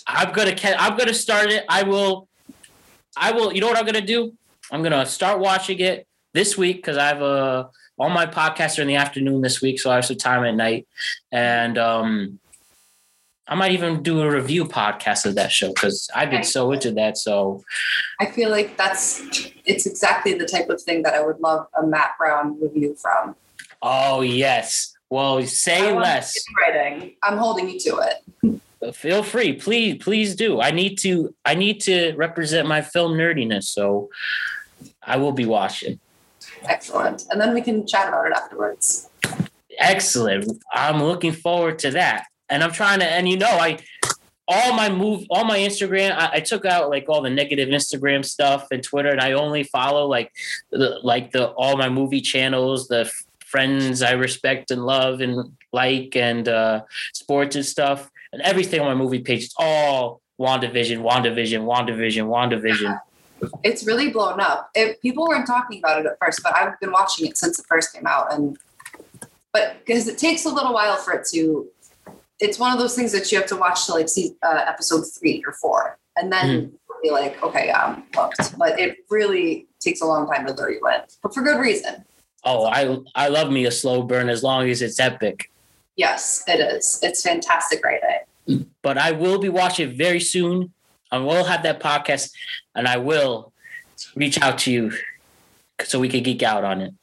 I'm gonna I'm gonna start it. I will I will. You know what I'm gonna do? I'm gonna start watching it. this week because I have a all my podcasts are in the afternoon this week, so I have some time at night, and um, I might even do a review podcast of that show because I've been so into that. So I feel like that's it's exactly the type of thing that I would love a Matt Brown review from. Oh yes. Well, say less. Writing. I'm holding you to it. [LAUGHS] Feel free, please, please do. I need to. I need to represent my film nerdiness, so I will be watching. Excellent, and then we can chat about it afterwards. Excellent. I'm looking forward to that, and I'm trying to. And you know, I all my move, all my Instagram. I, I, took out like all the negative Instagram stuff and Twitter, and I only follow like the like the all my movie channels, the friends I respect and love and like, and uh, sports and stuff, and everything on my movie page. It's all WandaVision, WandaVision, WandaVision, WandaVision. [LAUGHS] It's really blown up. It, people weren't talking about it at first, but I've been watching it since it first came out, and but because it takes a little while for it to. It's one of those things that you have to watch to like see uh, episode three or four, and then mm be like, okay, I'm hooked. But it really takes a long time to lure you in, but for good reason. Oh, I I love me a slow burn as long as it's epic. Yes, it is. It's fantastic writing. But I will be watching very soon. I will have that podcast, and I will reach out to you so we can geek out on it.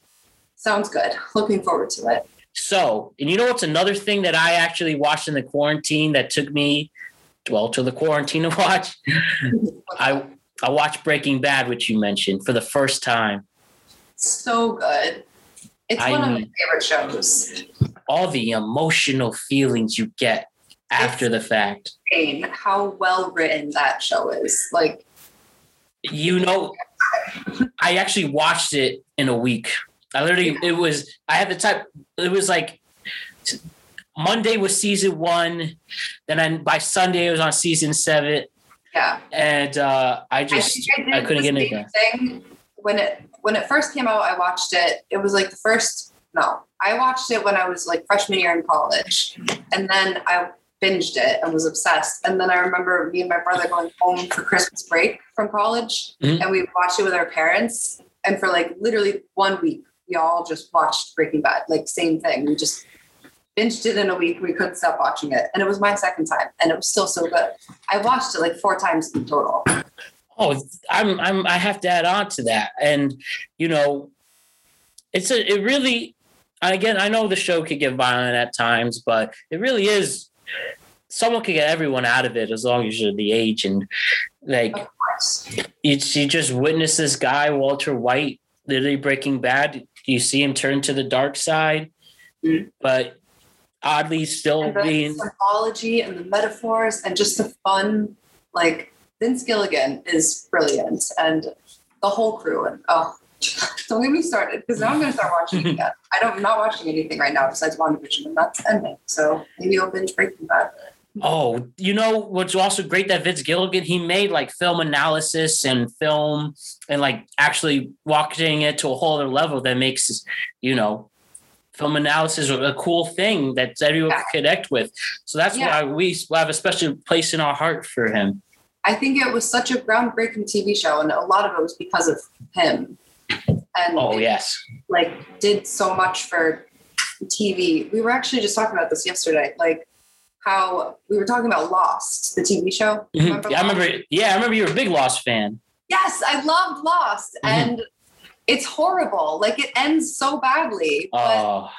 Sounds good. Looking forward to it. So, and you know what's another thing that I actually watched in the quarantine that took me, well, to the quarantine [LAUGHS] to watch? I I watched Breaking Bad, which you mentioned, for the first time. So good. It's I one of my favorite shows. All the emotional feelings you get after it's the fact. Insane how well written that show is. Like, you know, I actually watched it in a week. I literally, it was, I had the type, it was like, Monday was season one. Then I, by Sunday, it was on season seven. Yeah. And uh, I just, I, I couldn't get into. Thing when it when it first came out, I watched it. It was like the first, no, I watched it when I was like freshman year in college. And then I binged it and was obsessed. And then I remember me and my brother going home for Christmas break from college mm-hmm. and we watched it with our parents. And for like literally one week, we all just watched Breaking Bad, like same thing. We just binged it in a week. We couldn't stop watching it. And it was my second time and it was still so good. I watched it like four times in total. Oh, I'm I'm I have to add on to that. And you know, it's a it really again, I know the show could get violent at times, but it really is someone could get everyone out of it as long as you're the age and like you, you just witness this guy, Walter White, literally breaking bad. You see him turn to the dark side, mm-hmm. but oddly still and the being symbology and the metaphors and just the fun like Vince Gilligan is brilliant, and the whole crew. And oh, [LAUGHS] don't get me started because now I'm going to start watching again. [LAUGHS] I don't, I'm not watching anything right now besides WandaVision, and that's ending. So maybe I'll binge Breaking Bad. Oh, you know what's also great that Vince Gilligan he made like film analysis and film and like actually walking it to a whole other level that makes you know film analysis a cool thing that everyone yeah. can connect with. So that's yeah. why we have a special place in our heart for him. I think it was such a groundbreaking TV show, and a lot of it was because of him. And oh yes, like did so much for TV. We were actually just talking about this yesterday, like how we were talking about Lost, the TV show. [LAUGHS] Mm-hmm. Yeah, I remember. Yeah, I remember you were a big Lost fan. Yes, I loved Lost, mm-hmm. and it's horrible. Like it ends so badly. Oh.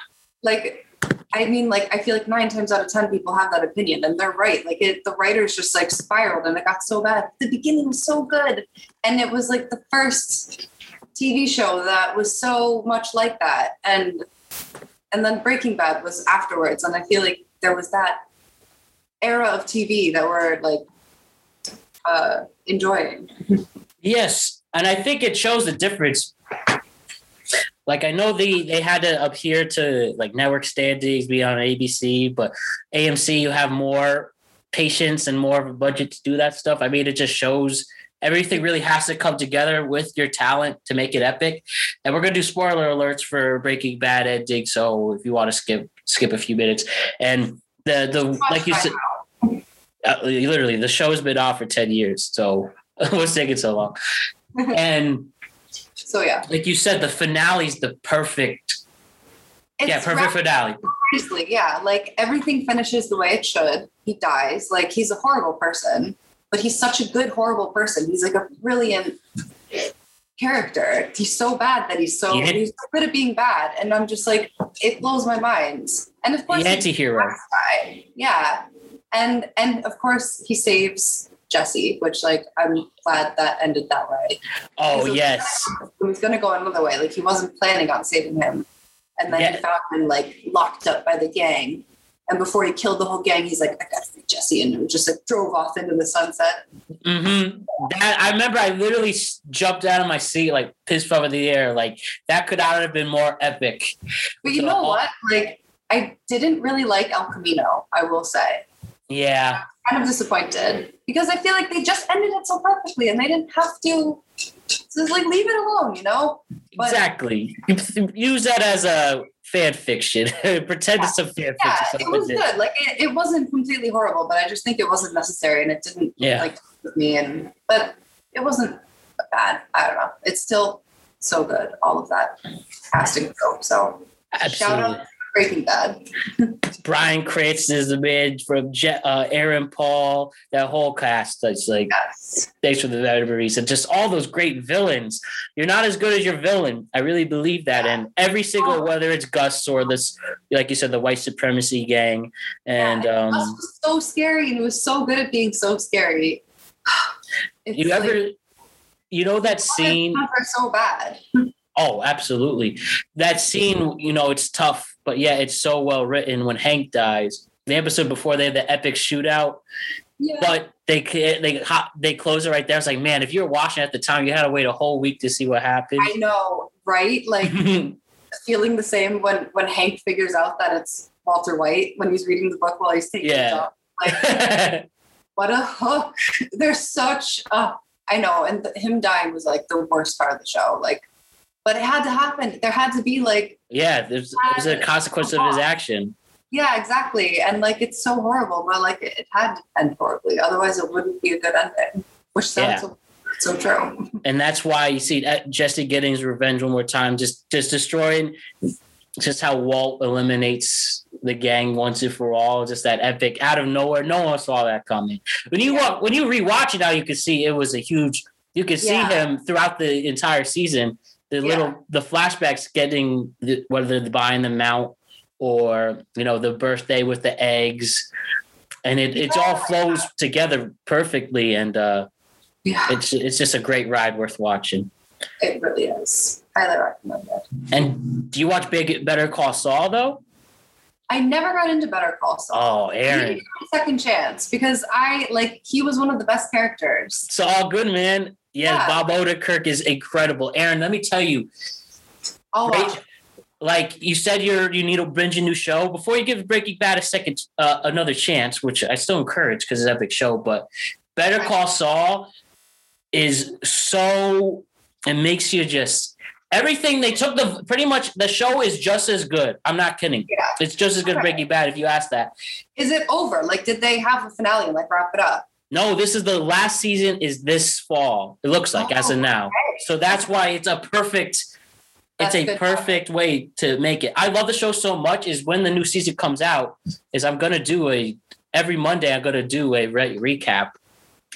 Like I mean, like I feel like nine times out of ten people have that opinion, and they're right. Like it, the writers just like spiraled, and it got so bad. The beginning was so good, and it was like the first TV show that was so much like that, and and then Breaking Bad was afterwards, and I feel like there was that era of TV that we're like uh, enjoying. Yes, and I think it shows the difference like I know they they had to adhere to like network standings, be on ABC, but AMC you have more patience and more of a budget to do that stuff. I mean, it just shows everything really has to come together with your talent to make it epic. And we're gonna do spoiler alerts for Breaking Bad ending. So if you want to skip skip a few minutes, and the the like you said, Uh, literally the show's been off for ten years. So [LAUGHS] what's taking so long? [LAUGHS] and So yeah, Like you said, the finale's the perfect. yeah, perfect finale. Seriously, yeah. Like everything finishes the way it should. He dies. Like he's a horrible person, but he's such a good, horrible person. He's like a brilliant character. He's so bad that he's so Yeah. he's so good at being bad. And I'm just like, it blows my mind. And of course The anti-hero. Yeah. And and of course he saves Jesse, which like I'm glad that ended that way. Oh yes. He was gonna go another way. Like he wasn't planning on saving him. And then Yeah. he found him like locked up by the gang. And before he killed the whole gang, he's like, I gotta free Jesse. And just like drove off into the sunset. Mm-hmm. That I remember. I literally jumped out of my seat, like pissed over the air. Like that could not have been more epic. But you So- know what? Like I didn't really like El Camino, I will say. Yeah. Kind of disappointed. Because I feel like they just ended it so perfectly and they didn't have to just like leave it alone, you know? But- Exactly. Use that as a fan fiction. [LAUGHS] Pretend it's a fan Yeah, fiction. it was good. Like it, it wasn't completely horrible, but I just think it wasn't necessary and it didn't Yeah. like me and but it wasn't bad. I don't know. It's still so good, all of that casting. So shout Absolutely. out to Breaking Bad. Bryan Cranston is the man from Je- uh, Aaron Paul, that whole cast. That's like, Yes. thanks for the memories and just all those great villains. You're not as good as your villain. I really believe that. And every single, whether it's Gus or this, like you said, the white supremacy gang, and yeah, um, Gus was so scary and it was so good at being so scary. [SIGHS] It's you like, ever, you know that scene. So bad. Oh, absolutely. That scene, you know, it's tough, but yeah, it's so well written when Hank dies. The episode before they had the epic shootout, Yeah. but they they they close it right there. It's like, man, if you were watching at the time, you had to wait a whole week to see what happened. I know, right? Like [LAUGHS] feeling the same when when Hank figures out that it's Walter White when he's reading the book while he's taking Yeah. job. Like [LAUGHS] what a hook. There's such oh, I know, and th- him dying was like the worst part of the show. Like, but it had to happen. There had to be like, yeah, there's, there's a consequence of his action. yeah, exactly. And like it's so horrible, but like it, it had to end horribly. Otherwise it wouldn't be a good ending. Which sounds Yeah. so, so true. [LAUGHS] and that's why you see uh, Jesse getting his revenge one more time, just just destroying just how Walt eliminates the gang once and for all. Just that epic out of nowhere. No one saw that coming. When you Yeah. when you rewatch it now, you can see it was a huge. You can see him throughout the entire season. The Yeah. little the flashbacks getting the, whether they're buying the mount or you know the birthday with the eggs. And it, it all flows together perfectly, and uh, Yeah, it's it's just a great ride worth watching. it really is. Highly recommend it. And do you watch Big Better Call Saul though? I never got into Better Call Saul. Oh, Erin, didn't give me a second chance because I like he was one of the best characters. Saul Goodman. Yeah, Yeah. Bob Odenkirk is incredible. Erin, let me tell you, Oh, wow. like you said, you're you need to binge a new show before you give Breaking Bad a second, uh, another chance, which I still encourage because it's an epic show. But Better Call Saul is so it makes you just everything they took the pretty much the show is just as good. I'm not kidding. Yeah. It's just as good as Okay. Breaking Bad if you ask that. Is it over? Like, did they have a finale and like wrap it up? No, this is the last season is this fall. It looks like as of Oh, now. okay. So that's why it's a perfect it's a perfect way to make it. I love the show so much is when the new season comes out is I'm going to do a every Monday I'm going to do a re- recap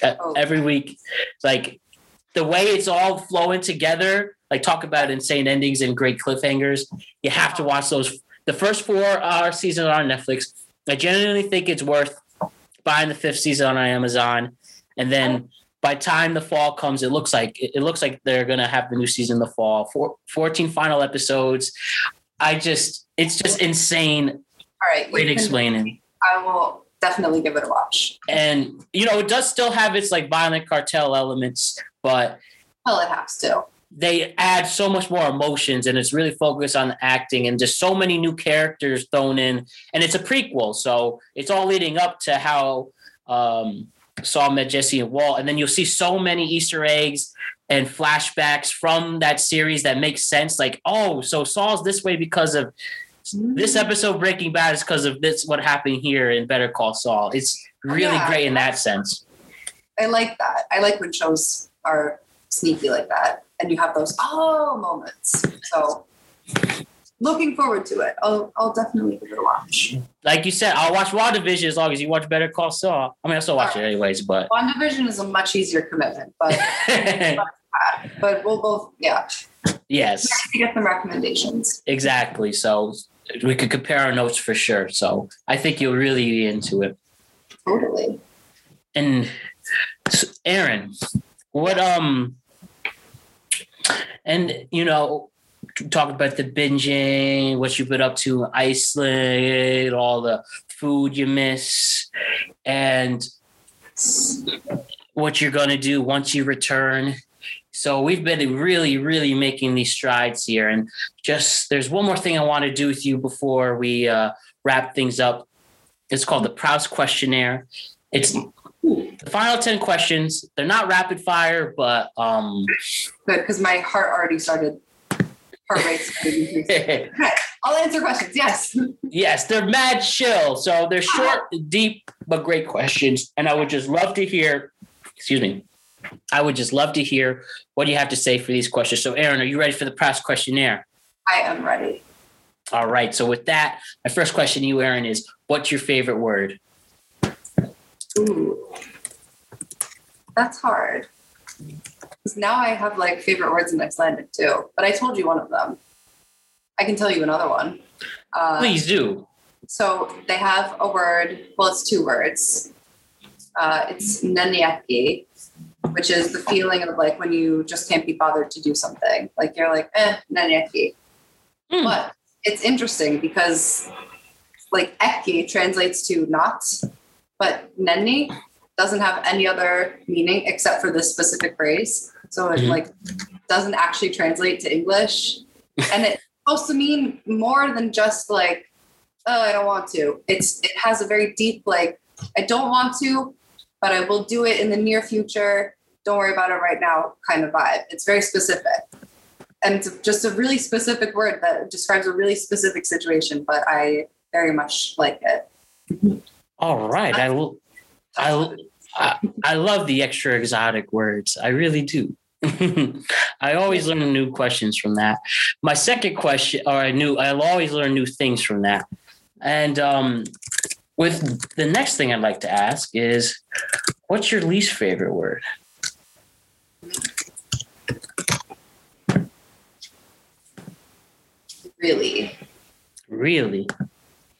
Oh. every week. Like the way it's all flowing together, like talk about insane endings and great cliffhangers. You have to watch those. The first four uh, seasons are on Netflix. I genuinely think it's worth buying the fifth season on Amazon, and then by time the fall comes, it looks like it looks like they're gonna have the new season in the fall. Four, 14 final episodes. I just it's just insane All right. you way to can- explain it. I will definitely give it a watch. And you know, it does still have its like violent cartel elements, but Well, it has to. They add so much more emotions and it's really focused on acting and just so many new characters thrown in. And it's a prequel so it's all leading up to how um, Saul met Jesse and Walt. And then you'll see so many Easter eggs and flashbacks from that series that makes sense. Like oh so Saul's this way because of this episode Breaking Bad is because of this what happened here in Better Call Saul. It's really Yeah. great in that sense. I like that. I like when shows are sneaky like that. And you have those oh moments. So looking forward to it. I'll I'll definitely give it a watch. Like you said, I'll watch WandaVision as long as you watch Better Call Saul. I mean, I still watch it anyways, but [LAUGHS] WandaVision is a much easier commitment, but [LAUGHS] but we'll both yeah. yes, get some recommendations. Exactly. So we could compare our notes for sure. So I think you'll really be into it. Totally. And Erin, what um and you know talk about the binging, what you've been up to in Iceland, all the food you miss, and what you're gonna do once you return. So we've been really, really making these strides here, and just there's one more thing I want to do with you before we uh, wrap things up. It's called the Proust questionnaire. It's the final 10 questions. They're not rapid fire, but um good because my heart already started heart rate [LAUGHS] okay. I'll answer questions. Yes. yes, they're mad chill. So they're short, deep, but great questions. And I would just love to hear, excuse me. I would just love to hear what you have to say for these questions. So, Erin, are you ready for the Proust questionnaire? I am ready. All right. So, with that, my first question to you, Erin, is what's your favorite word? Ooh, that's hard. Because now I have like favorite words in Icelandic too, but I told you one of them. I can tell you another one. Uh, Please do. So they have a word. Well, it's two words. Uh, it's nenni ekki, which is the feeling of like when you just can't be bothered to do something. Like you're like, eh, nenni ekki. Mm. But it's interesting because like ekki translates to not, but nenni doesn't have any other meaning except for this specific phrase. So it mm-hmm. like doesn't actually translate to English. [LAUGHS] and it's supposed to mean more than just like, oh, I don't want to. It's it has a very deep like, I don't want to, but I will do it in the near future. Don't worry about it right now kind of vibe. It's very specific. And it's just a really specific word that describes a really specific situation, but I very much like it. All right. I will. I, I, I love the extra exotic words. I really do. [LAUGHS] I always learn new questions from that. My second question, or I knew I'll always learn new things from that. And um, with the next thing I'd like to ask is, what's your least favorite word? Really. Really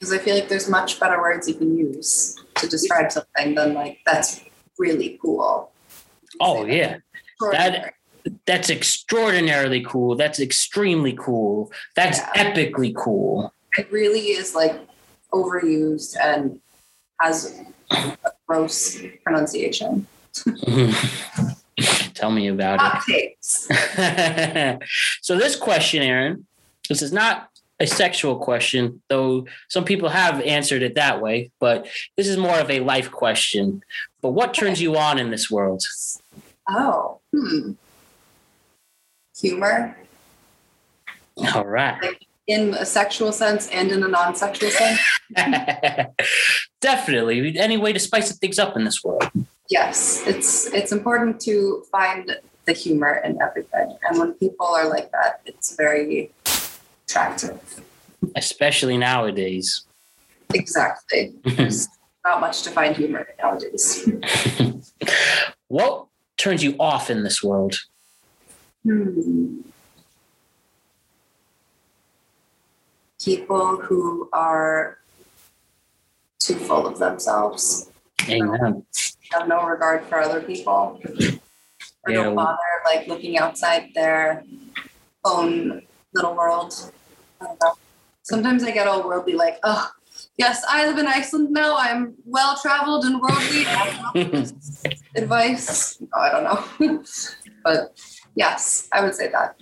because I feel like there's much better words you can use to describe something than like that's really cool. Oh yeah. That that's extraordinarily cool. That's extremely cool. That's yeah. epically cool. It really is like overused and has a gross pronunciation. [LAUGHS] Tell me about Hot it. [LAUGHS] so this question, Erin, this is not a sexual question, though some people have answered it that way, but this is more of a life question. But what turns you on in this world? Oh, hmm. Humor. All right. Like in a sexual sense and in a non sexual sense? [LAUGHS] Definitely. Any way to spice things up in this world. Yes, it's it's important to find the humor in everything. And when people are like that, it's very attractive. Especially nowadays. Exactly. [LAUGHS] There's not much to find humor nowadays. [LAUGHS] what turns you off in this world? Hmm. People who are too full of themselves. Amen. Have no regard for other people. Or yeah. don't bother like looking outside their own little world. Sometimes I get all worldly, like, oh, yes, I live in Iceland now. I'm well traveled and worldly. [LAUGHS] advice. Oh, I don't know. [LAUGHS] but yes, I would say that.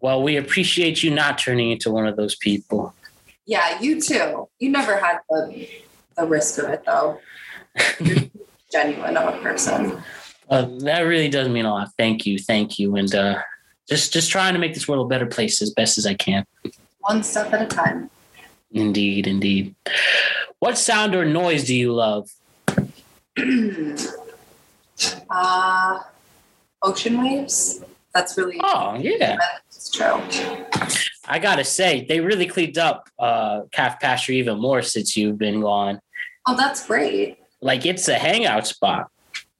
Well, we appreciate you not turning into one of those people. Yeah, you too. You never had the, the risk of it, though. [LAUGHS] genuine of a person. Uh, that really does mean a lot. Thank you, thank you, and uh, just just trying to make this world a better place as best as I can one step at a time. Indeed, indeed. What sound or noise do you love? [CLEARS THROAT] uh, ocean waves. That's really Oh yeah. true. I gotta say, they really cleaned up uh calf pasture even more since you've been gone. Oh, that's great. Like it's a hangout spot.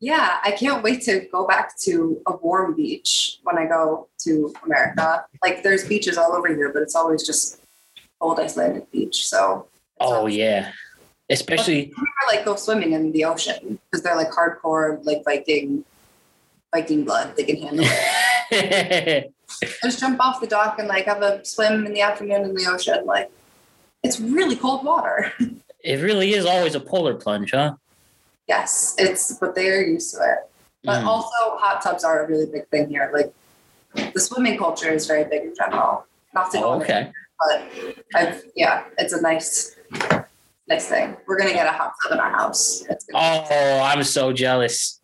Yeah, I can't wait to go back to a warm beach when I go to America. Like there's beaches all over here, but it's always just cold Icelandic beach. So Oh yeah. Especially never, like go swimming in the ocean because they're like hardcore like Viking Viking blood. They can handle it. [LAUGHS] Just jump off the dock and like have a swim in the afternoon in the ocean. Like it's really cold water. [LAUGHS] it really is always a polar plunge, huh? Yes, it's but they are used to it. But Mm. also hot tubs are a really big thing here. Like the swimming culture is very big in general. Not to go Oh, okay. but I've yeah, it's a nice nice thing. We're gonna get a hot tub in our house. Oh, I'm so jealous.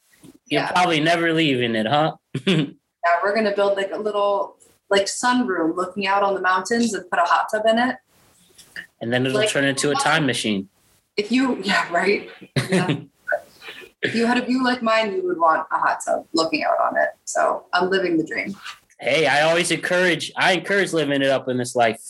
You're Yeah. probably never leaving it, huh? [LAUGHS] yeah, we're gonna build like a little like sunroom looking out on the mountains and put a hot tub in it. And then it'll Like- turn into a time machine. If you [LAUGHS] yeah, right. Yeah. [LAUGHS] if you had a view like mine, you would want a hot tub looking out on it. So I'm living the dream. Hey, I always encourage I encourage living it up in this life.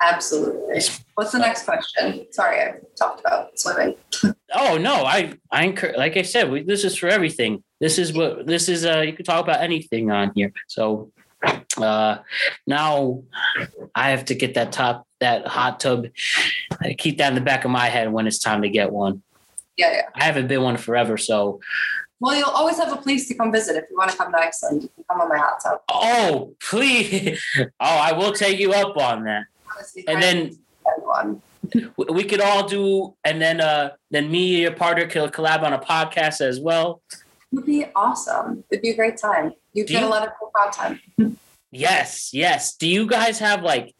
Absolutely. What's the next question? Sorry, I talked about swimming. [LAUGHS] Oh no, I I encourage like I said, we, this is for everything. This is what this is uh you can talk about anything on here. So uh now I have to get that top that hot tub. I keep that in the back of my head when it's time to get one. Yeah, yeah. I haven't been one forever, so Well, you'll always have a place to come visit if you want to come to Iceland. You can come on my hot tub. oh please. [LAUGHS] Oh, I will take you up on that. Honestly, And then everyone. [LAUGHS] we- could all do and then uh then me and your partner could collab on a podcast as well It would be awesome. It'd be a great time. You'd Do get you- a lot of cool content. yes yes do you guys have like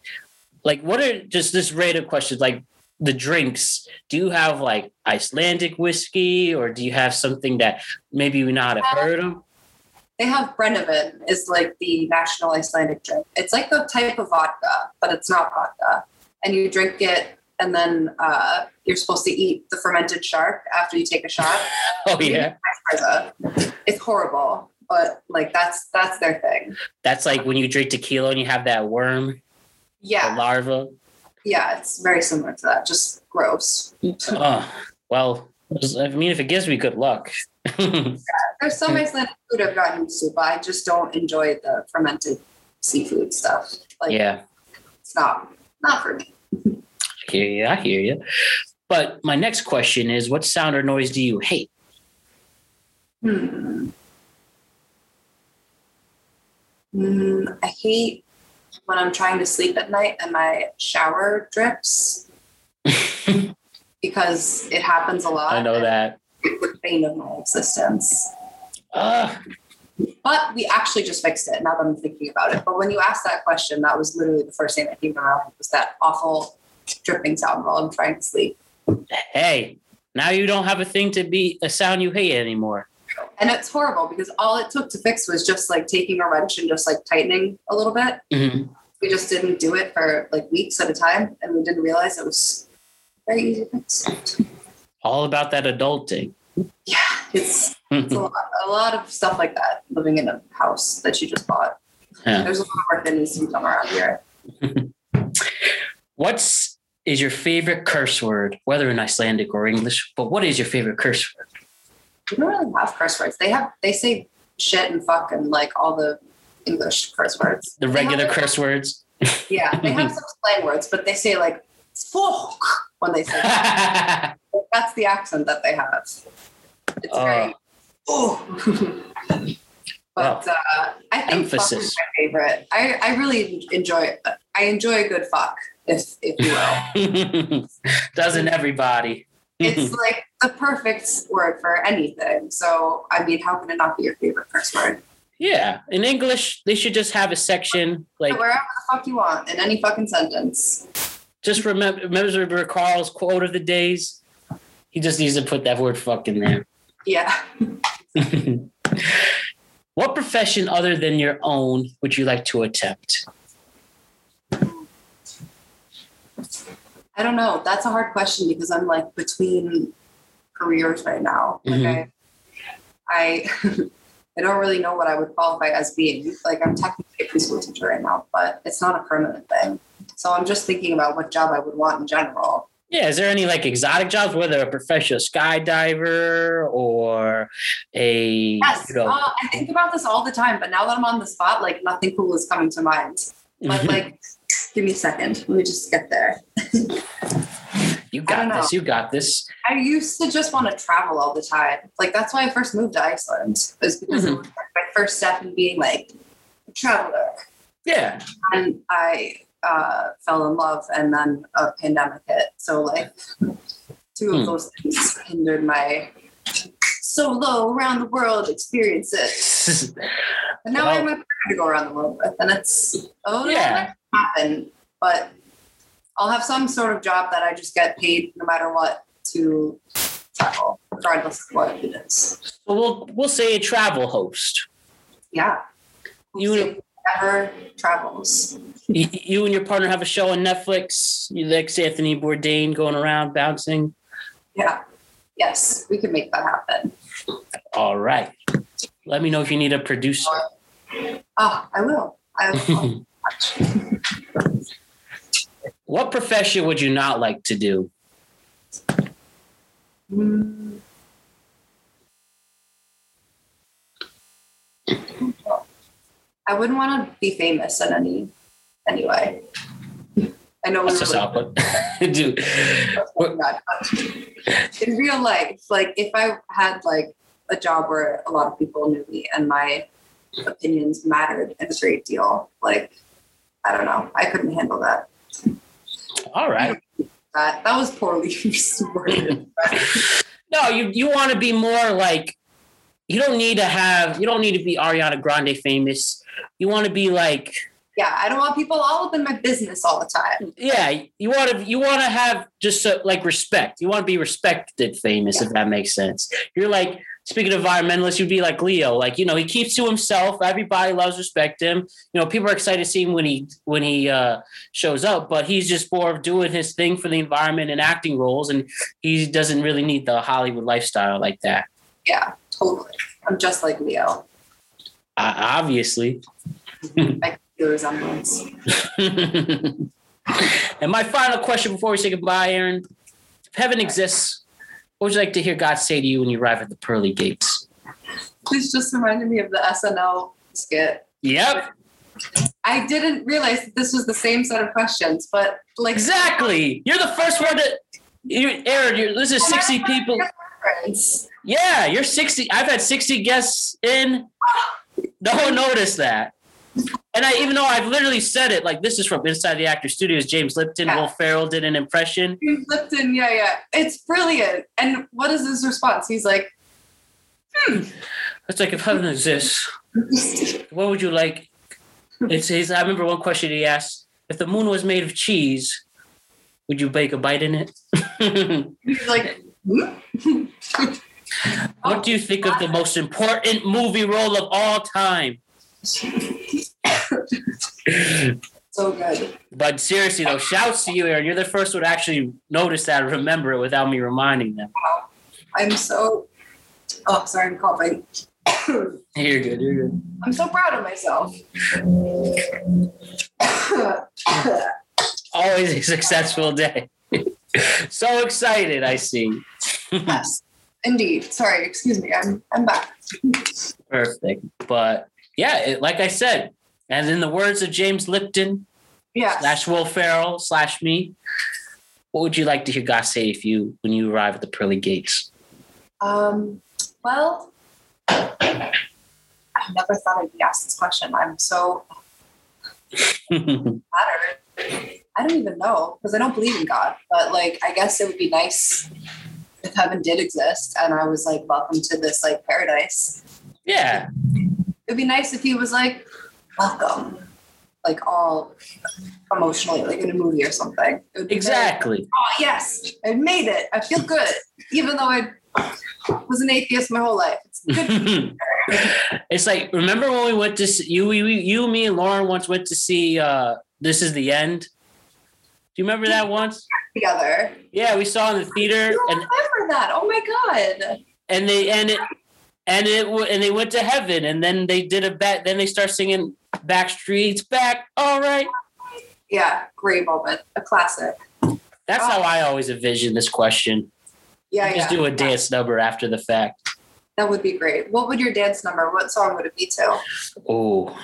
like what are just this random questions like the drinks do you have like icelandic whiskey or do you have something that maybe we not have heard of They have Brennivin is like the national Icelandic drink. It's like the type of vodka, but it's not vodka. And you drink it, and then uh, you're supposed to eat the fermented shark after you take a shot. [LAUGHS] oh yeah It's horrible, but like that's that's their thing. that's like when you drink tequila and you have that worm the Yeah, larva yeah, it's very similar to that. Just gross. oh well i mean if it gives me good luck [LAUGHS] There's some Icelandic food I've gotten used to, but I just don't enjoy the fermented seafood stuff. Like yeah it's not not for me. I hear you. I hear you. But my next question is what sound or noise do you hate? Hmm. Hmm, I hate when I'm trying to sleep at night and my shower drips [LAUGHS] because it happens a lot. I know that. It's the bane of my existence. Uh, But we actually just fixed it now that I'm thinking about it. But when you asked that question, that was literally the first thing that came to my mind was that awful dripping sound while I'm trying to sleep. hey, now you don't have a thing to be a sound you hate anymore. And it's horrible because all it took to fix was just like taking a wrench and just like tightening a little bit. Mhm. we just didn't do it for like weeks at a time and we didn't realize it was very easy to fix. All about that adulting. Yeah, it's, it's a, [LAUGHS] lot, a lot of stuff like that living in a house that you just bought. Yeah. There's a lot of work that needs to be done around here. [LAUGHS] What's is your favorite curse word, whether in Icelandic or English? But what is your favorite curse word? We don't really have curse words. They have they say shit and fuck and like all the English curse words. The They have, regular curse words. Yeah, they have [LAUGHS] some slang words, but they say like fuck when they say that. [LAUGHS] That's the accent that they have. It's very oh. but uh, I think Emphasis. fuck is my favorite. I, I really enjoy I enjoy a good fuck, if if you will. [LAUGHS] Doesn't everybody? it's like the perfect word for anything. So I mean, how can it not be your favorite curse word? yeah. In English, they should just have a section like Wherever the fuck you want in any fucking sentence. just remember remember Carl's quote of the days. He just needs to put that word fuck in there. Yeah. [LAUGHS] what profession other than your own would you like to attempt? I don't know. That's a hard question because I'm like between careers right now. Like Mhm. I, I [LAUGHS] I don't really know what I would qualify as being. Like I'm technically a preschool teacher right now, but it's not a permanent thing. So I'm just thinking about what job I would want in general. Yeah, is there any like exotic jobs, whether a professional skydiver or a Yes, you know, uh, I think about this all the time, but now that I'm on the spot, like nothing cool is coming to mind. But like, give me a second. Let me just get there. [LAUGHS] you got this, you got this. I used to just want to travel all the time. Like that's why I first moved to Iceland. Was because it Mhm. was my first step in being like a traveler. Yeah. And I uh, fell in love, and then a pandemic hit. So like, two of Hmm. those things hindered my solo around the world experiences. [LAUGHS] And now I have Well- my partner to go around the world with, and it's oh Yeah. yeah, happen. But I'll have some sort of job that I just get paid no matter what to travel, regardless of what it is. So we'll we'll say a travel host. Yeah. You- never travels. You, you and your partner have a show on Netflix. You like Anthony Bourdain going around bouncing. Yeah. Yes, we can make that happen. All right. Let me know if you need a producer. Oh, I will. I will. [LAUGHS] what profession would you not like to do? Mm. I wouldn't want to be famous in any anyway. I know That's just really- [LAUGHS] awkward. Dude. In real life, like if I had like a job where a lot of people knew me and my opinions mattered a great deal, like I don't know, I couldn't handle that. All right. That that was poorly [LAUGHS] worded. No, you you want to be more like you don't need to have you don't need to be Ariana Grande famous. You want to be like yeah, I don't want people all up in my business all the time. yeah, you want to you want to have just so, like respect. You want to be respected famous if that makes sense. You're like speaking of environmentalists, you'd be like Leo, like you know, he keeps to himself. Everybody loves respect him. You know, people are excited to see him when he when he uh, shows up, but he's just more of doing his thing for the environment and acting roles, and he doesn't really need the Hollywood lifestyle like that. Yeah, totally. I'm just like Leo. Uh, obviously. I feel resemblance. [LAUGHS] and my final question before we say goodbye, Erin. If heaven exists, what would you like to hear God say to you when you arrive at the pearly gates? Please just reminded me of the SNL skit. Yep, I didn't realize that this was the same set of questions, but like exactly. You're the first one to. You, Erin, you're, this is 60 people. Reference. Yeah, you're 60. I've had 60 guests in. No one noticed that. And I, even though I've literally said it, like this is from Inside the Actor Studios, James Lipton, Yeah. Will Ferrell did an impression. James Lipton, yeah, yeah. It's brilliant. And what is his response? He's like, "Hmm." It's like if heaven exists, what would you like? It says, I remember one question he asked if the moon was made of cheese, would you bake a bite in it? [LAUGHS] he's like, hmm? what do you think of the most important movie role of all time? So good. But seriously, though, shouts to you, Erin. You're the first one to actually notice that remember it without me reminding them. I'm so, oh, sorry, I'm coughing. You're good. You're good. I'm so proud of myself. Always a successful day. [LAUGHS] so excited, I see. [LAUGHS] yes, indeed. Sorry, excuse me. I'm I'm back. Perfect. But yeah, it, like I said, and in the words of James Lipton Yeah. slash Will Ferrell slash me, what would you like to hear God say if you when you arrive at the pearly gates? Um. Well, I never thought I'd be asked this question. I'm so [LAUGHS] flattered. I don't even know because I don't believe in God, but like I guess it would be nice if heaven did exist and I was like, welcome to this like paradise. yeah, It'd be nice if he was like, welcome, like all emotionally, like in a movie or something. It would be very- exactly. oh yes, I made it. I feel good, even though I was an atheist my whole life. It's good. [LAUGHS] it's like remember when we went to see, you, you, you, me, and Lauren once went to see uh, This Is the End. Do you remember that once? together. Yeah, we saw in the theater, I and remember that. Oh my god. and they and it and it w- and they went to heaven, and then they did a back. Then they start singing "Backstreet's Back." All right, Yeah, great moment. A classic. that's how I always envision this question. Yeah, Just yeah. do a dance number after the fact. That would be great. What would your dance number? What song would it be to? Oh,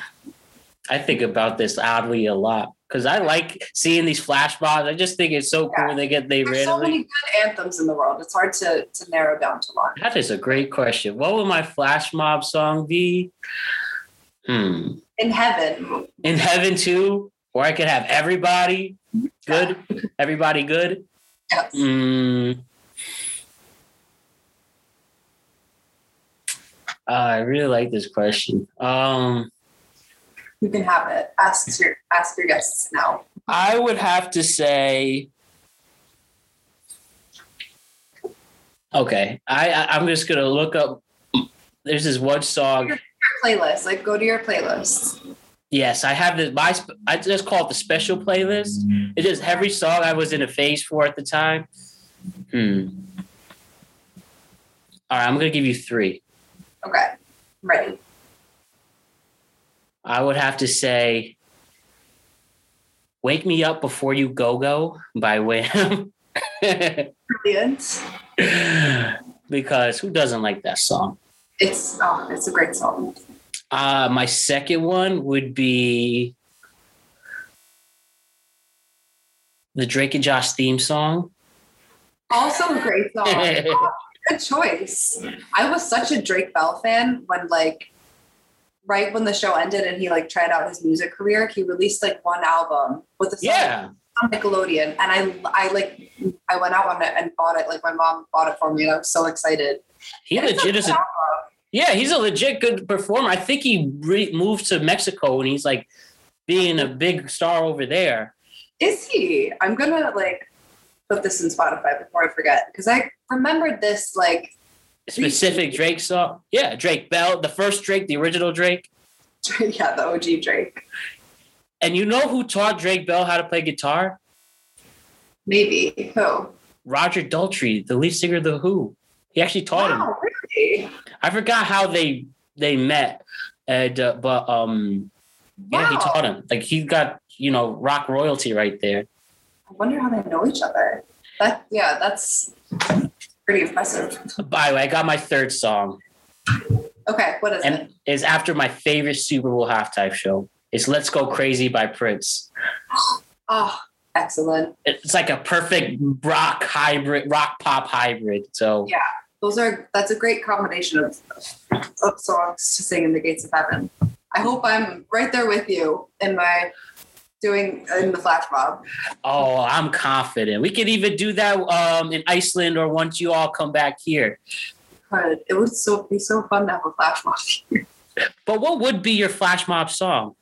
I think about this oddly a lot because I like seeing these flash mobs. I just think it's so cool Yeah. they get they There's so randomly. many good anthems in the world. It's hard to to narrow down to one. That is a great question. What would my flash mob song be? Hmm. In heaven, In heaven too, where I could have everybody good, everybody good. yes. Mm. Uh, I really like this question. Um, you can have it. Ask your ask your guests now. I would have to say. Okay, I, I I'm just gonna look up. There's this one song. Your playlist, like go to your playlist. Yes, I have this. My I just call it the special playlist. It is every song I was in a phase for at the time. Hmm. All right, I'm gonna give you three. Okay, ready. I would have to say Wake Me Up Before You Go Go by Wham. Brilliant. [LAUGHS] because who doesn't like that song? It's oh, it's a great song. Uh, my second one would be the Drake and Josh theme song. Also a great [LAUGHS] song. Oh, Good choice. I was such a Drake Bell fan when like right when the show ended and he like tried out his music career, he released like one album with a song Yeah. on Nickelodeon. And I I like I went out on it and bought it. Like my mom bought it for me and I was so excited. He And legit is a yeah, he's a legit good performer. I think he re- moved to Mexico and he's like being a big star over there. Is he? I'm gonna like put this in Spotify before I forget because I remembered this like Specific Drake song. Yeah, Drake Bell, the first Drake, the original Drake. [LAUGHS] yeah the OG Drake. And you know who taught Drake Bell how to play guitar? Maybe who? Roger Daltrey, the lead singer of The Who. He actually taught him. Really? I forgot how they they met, and uh, but um, yeah, he taught him. Like he got you know rock royalty right there. I wonder how they know each other. That yeah, that's pretty impressive. By the way, I got my third song, Okay, what is it? and it's after my favorite Super Bowl halftime show. It's "Let's Go Crazy" by Prince. Oh, excellent. It's like a perfect rock hybrid, rock pop hybrid. So Yeah. Those are that's a great combination of, of songs to sing in the gates of heaven. I hope I'm right there with you in my doing in the flash mob. Oh, I'm confident. We could even do that um, in Iceland or once you all come back here. But it would so be so fun to have a flash mob. [LAUGHS] But what would be your flash mob song?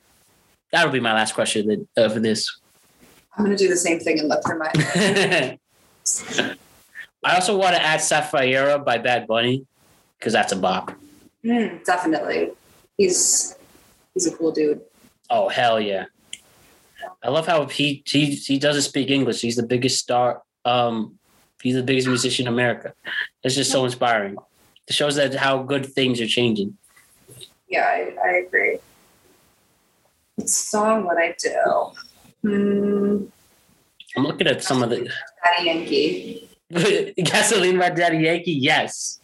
That'll be my last question of of this. I'm gonna do the same thing and look for my [LAUGHS] I also want to add Safaera by Bad Bunny because that's a bop. Mm, definitely. He's he's a cool dude. Oh hell yeah! I love how he he he doesn't speak English. He's the biggest star. Um, he's the biggest musician in America. It's just so inspiring. It shows that how good things are changing. Yeah, I, I agree. What song would I do? Hmm, I'm looking at some of the Daddy Yankee. [LAUGHS] gasoline by Daddy Yankee. Yes,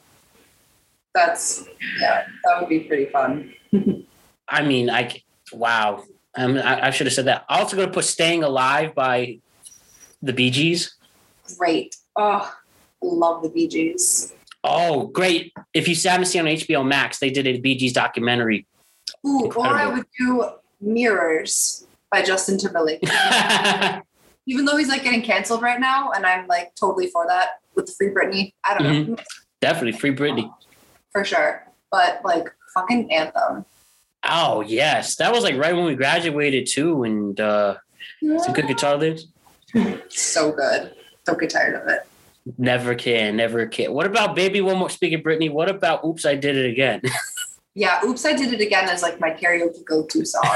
That's yeah, that would be pretty fun. [LAUGHS] I mean I wow. Um, I, I should have said that. I'm also going to put "Staying Alive" by the Bee Gees. Great. Oh, love the Bee Gees. Oh, great! If you haven't seen on HBO Max, they did a Bee Gees documentary. Ooh, or I would do Mirrors by Justin Timberlake. mm-hmm. [LAUGHS] Even though he's like getting canceled right now, and I'm like totally for that with Free Britney. I don't know Definitely free Britney. for sure, but like fucking anthem. Oh yes, that was like right when we graduated too, and uh, some good guitar lives. So good. Don't get tired of it. Never can, never can. What about Baby One More? Speaking of Britney, what about Oops, I Did It Again? [LAUGHS] Yeah, Oops, I Did It Again is like my karaoke go to song.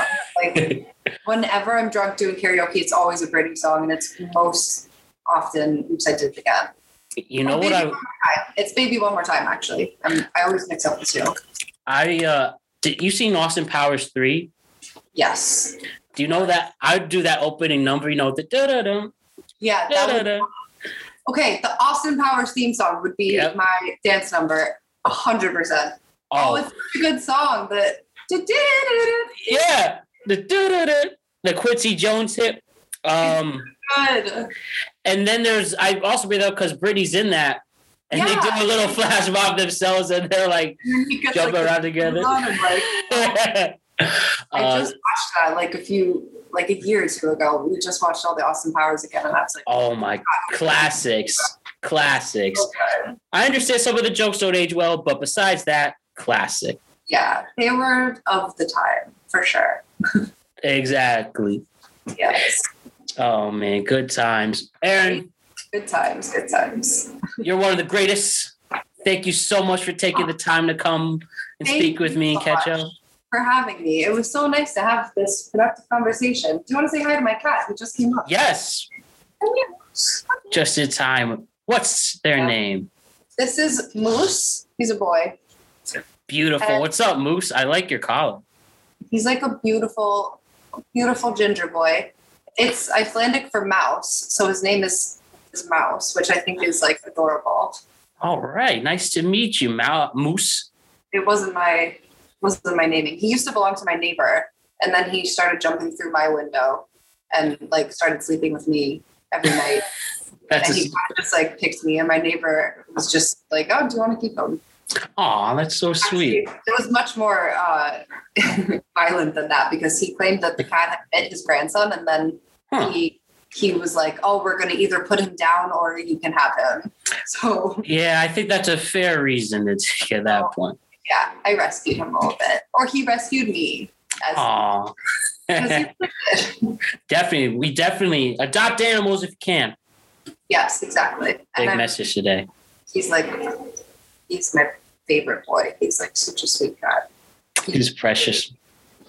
Like, [LAUGHS] whenever I'm drunk doing karaoke, it's always a Britney song, and it's most often Oops, I Did It Again. You know what I It's baby one more time. Actually, I'm, I always mix up the two. I uh did you seen Austin Powers three? Yes. Do you know that I do that opening number? You know the da da da Yeah. Da-da-da. okay. The Austin Powers theme song would be Yep. my dance number. Hundred percent. Oh, Oh it's such a good song. But yeah, the da da da the Quincy Jones hit. Um, good. and then there's I also bring up because Britney's in that, and they do a little flash mob themselves, and they're like And [LAUGHS] then he gets, jumping like, around together. on and, like, I Uh, just watched that like a few, like a year or two ago. We just watched all the Austin Powers again, and that's like, oh my classics, classics. so good. I understand some of the jokes don't age well, but besides that, classic. Yeah, they were of the time for sure. [LAUGHS] Exactly. Yes, Oh man, good times. Erin, good times, good times. you're one of the greatest. Thank you so much for taking the time to come and Thank speak with me and so catch up. For having me, it was so nice to have this productive conversation. Do you want to say hi to my cat who just came up? Yes, just in time. What's their Yeah. name? This is Moose. He's a boy. Beautiful. Uh, What's up, Moose? I like your collar. He's like a beautiful, beautiful ginger boy. It's Icelandic for mouse, so his name is is Mouse, which I think is like adorable. All right, nice to meet you, Mal- Moose. It wasn't my wasn't my naming. He used to belong to my neighbor, and then he started jumping through my window and like started sleeping with me every night. [LAUGHS] That's and he just like picked me, and my neighbor was just like, "Oh, do you want to keep him?" aw, that's so sweet. Actually, it was much more uh, [LAUGHS] violent than that because he claimed that the cat had bit his grandson, and then Huh. he he was like, "Oh, we're going to either put him down or you can have him." [LAUGHS] So Yeah, I think that's a fair reason to take at that oh, point. yeah, I rescued him a little bit, or he rescued me. As, Aw. as he [LAUGHS] did. definitely, we definitely adopt animals if you can. yes, exactly. Big And I'm- message today. he's like, he's my favorite boy. He's like such a sweet cat. He's precious.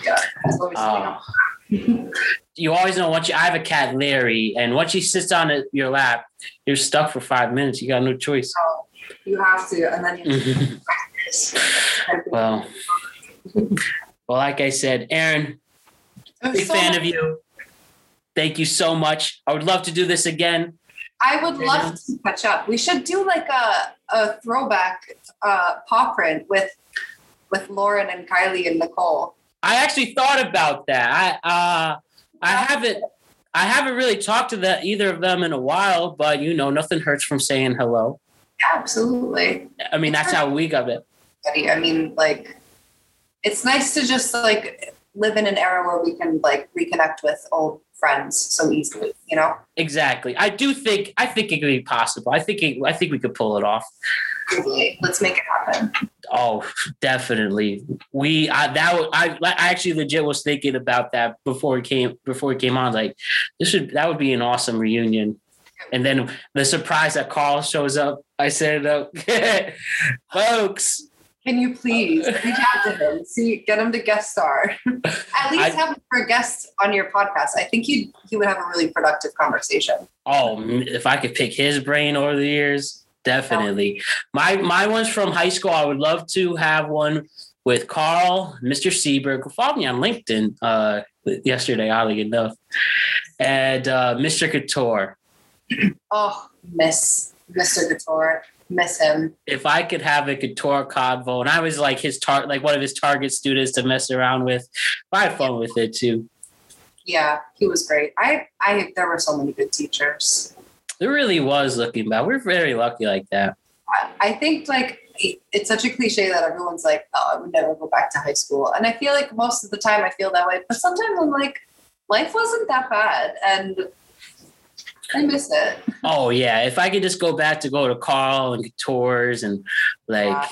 Yeah, he's always Aw. You always know once you I have a cat, Larry, and once he sits on it- your lap, you're stuck for five minutes. You got no choice. you have to, and then you [LAUGHS] well, well, like I said, Erin, big so fan much- of you. Thank you so much. I would love to do this again. I would love to catch up. We should do like a, a throwback uh, paw print with with Lauren and Kylie and Nicole. I actually thought about that. I uh, I haven't I haven't really talked to the, either of them in a while, but you know, nothing hurts from saying hello. Absolutely. I mean, that's how we got it. I mean, like, it's nice to just like live in an era where we can like reconnect with old friends so easily. You know. Exactly. I do think I think it could be possible. I think it, I think we could pull it off. Easily. Let's make it happen. Oh, definitely. We I that would, I I actually legit was thinking about that before it came before it came on. Like this would that would be an awesome reunion. And then the surprise that Carl shows up. I said, uh, [LAUGHS] folks, Can you please reach out to him? See, get him to guest star. [LAUGHS] At least I- have him for a guest on your podcast. I think he he would have a really productive conversation. oh, if I could pick his brain over the years, definitely. My my ones from high school. I would love to have one with Carl, Mr. Seberg. Follow me on LinkedIn. Uh, yesterday, oddly enough, and uh, Mr. Couture. Oh, miss Mr. Couture, miss him. if I could have a Couture convo, and I was like his tar- like one of his target students to mess around with, I had fun with it too. Yeah, he was great. I I there were so many good teachers. There really was looking back. We're very lucky like that. I, think like it's such a cliche that everyone's like, oh, I would never go back to high school. And I feel like most of the time I feel that way. But sometimes I'm like, life wasn't that bad. And I miss it. Oh yeah, if I could just go back to go to Carl and tours and like Yeah.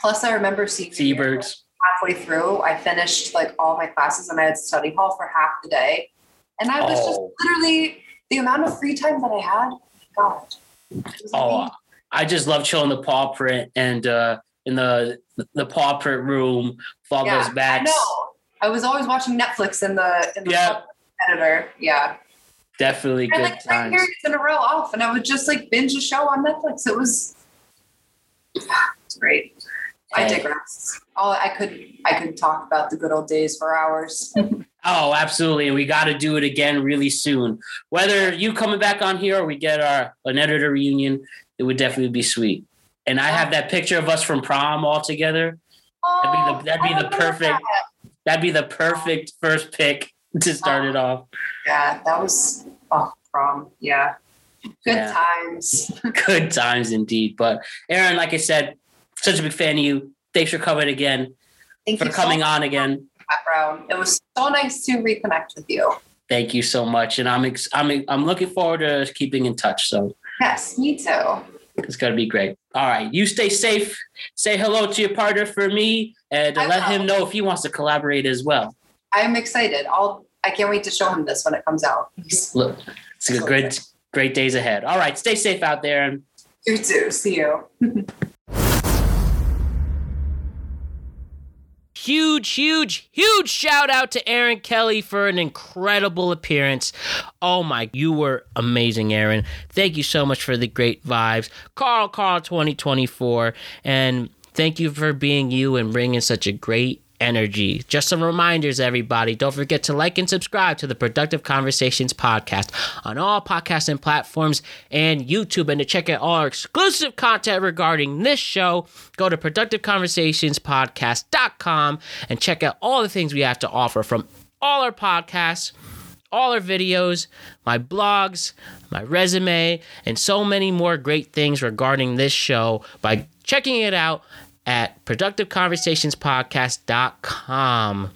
Plus, I remember seeing Seberg's. halfway through. I finished like all my classes and I had study hall for half the day. And I was just Oh. literally the amount of free time that I had. God. Oh, amazing. I just love chilling the paw print and uh in the the paw print room with all Yeah, those I backs. know. I was always watching Netflix in the in the Yeah. editor. Yeah. Definitely I good like three times. periods in a row off, and I would just like binge a show on Netflix. It was, [SIGHS] it's great. I digress. All I could, I could talk about the good old days for hours. [LAUGHS] Oh, absolutely. And we got to do it again really soon. Whether you coming back on here or we get our an editor reunion, it would definitely be sweet. And I have that picture of us from prom all together. That'd be the- oh, that'd be Oh, the perfect- that. That'd be the perfect first pick to start it off. Yeah, that was oh prom. Yeah, good Yeah. times. [LAUGHS] Good times indeed. But Erin, like I said, such a big fan of you. Thanks for coming again, Thank for coming so on again. Much, Brown. It was so nice to reconnect with you. Thank you so much, and I'm ex- I'm I'm looking forward to keeping in touch. So Yes, me too. it's gonna be great. All right, you stay safe. Say hello to your partner for me, and let him know if he wants to collaborate as well. I'm excited. I'll. I can't wait to show him this when it comes out. Look, it's a great great days ahead. All right, stay safe out there, and You too. See you. [LAUGHS] huge, huge, huge shout out to Erin Kelly for an incredible appearance. Oh my, you were amazing, Erin. Thank you so much for the great vibes. Carl, Carl 2024. And thank you for being you and bringing such a great energy. Just some reminders, everybody. Don't forget to like and subscribe to the Productive Conversations podcast on all podcasting platforms and YouTube. And to check out all our exclusive content regarding this show, go to productiveconversationspodcast.com and check out all the things we have to offer from all our podcasts all our videos, my blogs, my resume, and so many more great things regarding this show by checking it out at productiveconversationspodcast.com.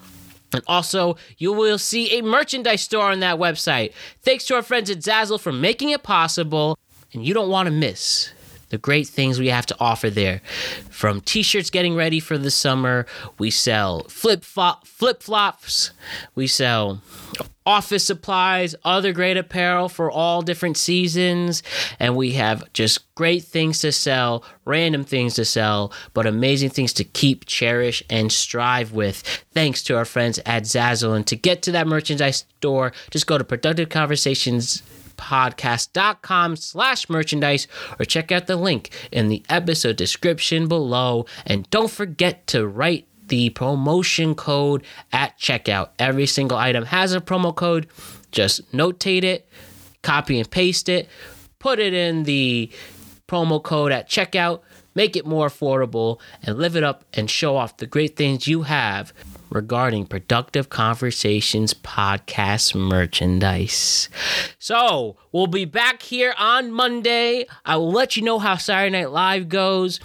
And also, you will see a merchandise store on that website. Thanks to our friends at Zazzle for making it possible, and you don't want to miss the great things we have to offer there. From t-shirts getting ready for the summer, we sell flip flop flip flops, we sell office supplies, other great apparel for all different seasons, and we have just great things to sell, random things to sell, but amazing things to keep, cherish, and strive with. Thanks to our friends at Zazzle. And to get to that merchandise store, just go to Productive Conversations podcast.com slash merchandise or check out the link in the episode description below. And don't forget to write the promotion code at checkout. Every single item has a promo code. Just notate it copy and paste it put it in the promo code at checkout make it more affordable and live it up and show off the great things you have regarding productive conversations podcast merchandise. So we'll be back here on monday. I will let you know how saturday night live goes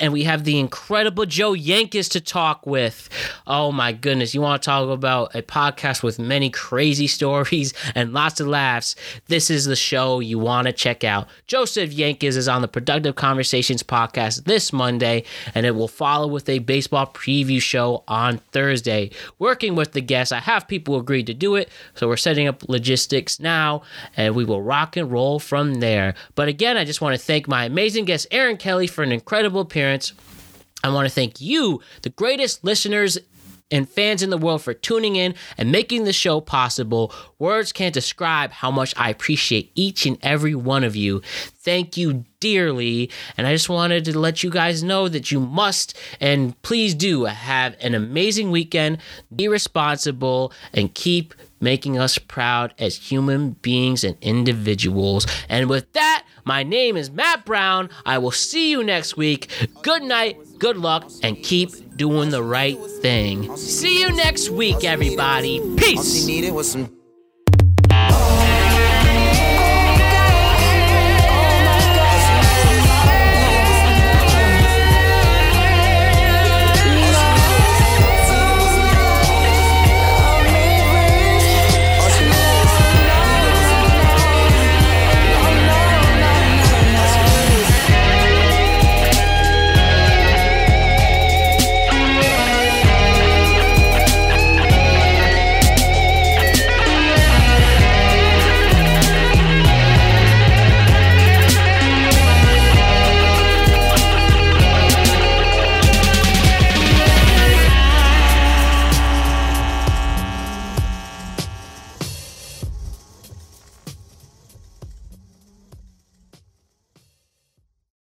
and we have the incredible Joe Yankis to talk with. Oh my goodness, you want to talk about a podcast with many crazy [LAUGHS] stories and lots of laughs? This is the show you want to check out. Joseph Yankis is on the Productive Conversations podcast this Monday, and it will follow with a baseball preview show on Thursday. Working with the guests, I have people agreed to do it, so we're setting up logistics now, and we will rock and roll from there. But again, I just want to thank my amazing guest, Erin Kelly, for an incredible appearance. I want to thank you, the greatest listeners and fans in the world, for tuning in and making the show possible. Words can't describe how much I appreciate each and every one of you. Thank you dearly. And I just wanted to let you guys know that you must and please do have an amazing weekend. Be responsible and keep making us proud as human beings and individuals. And with that, my name is Matt Brown. I will see you next week. Good night, good luck, and keep doing the right thing. See you next week, everybody. Peace.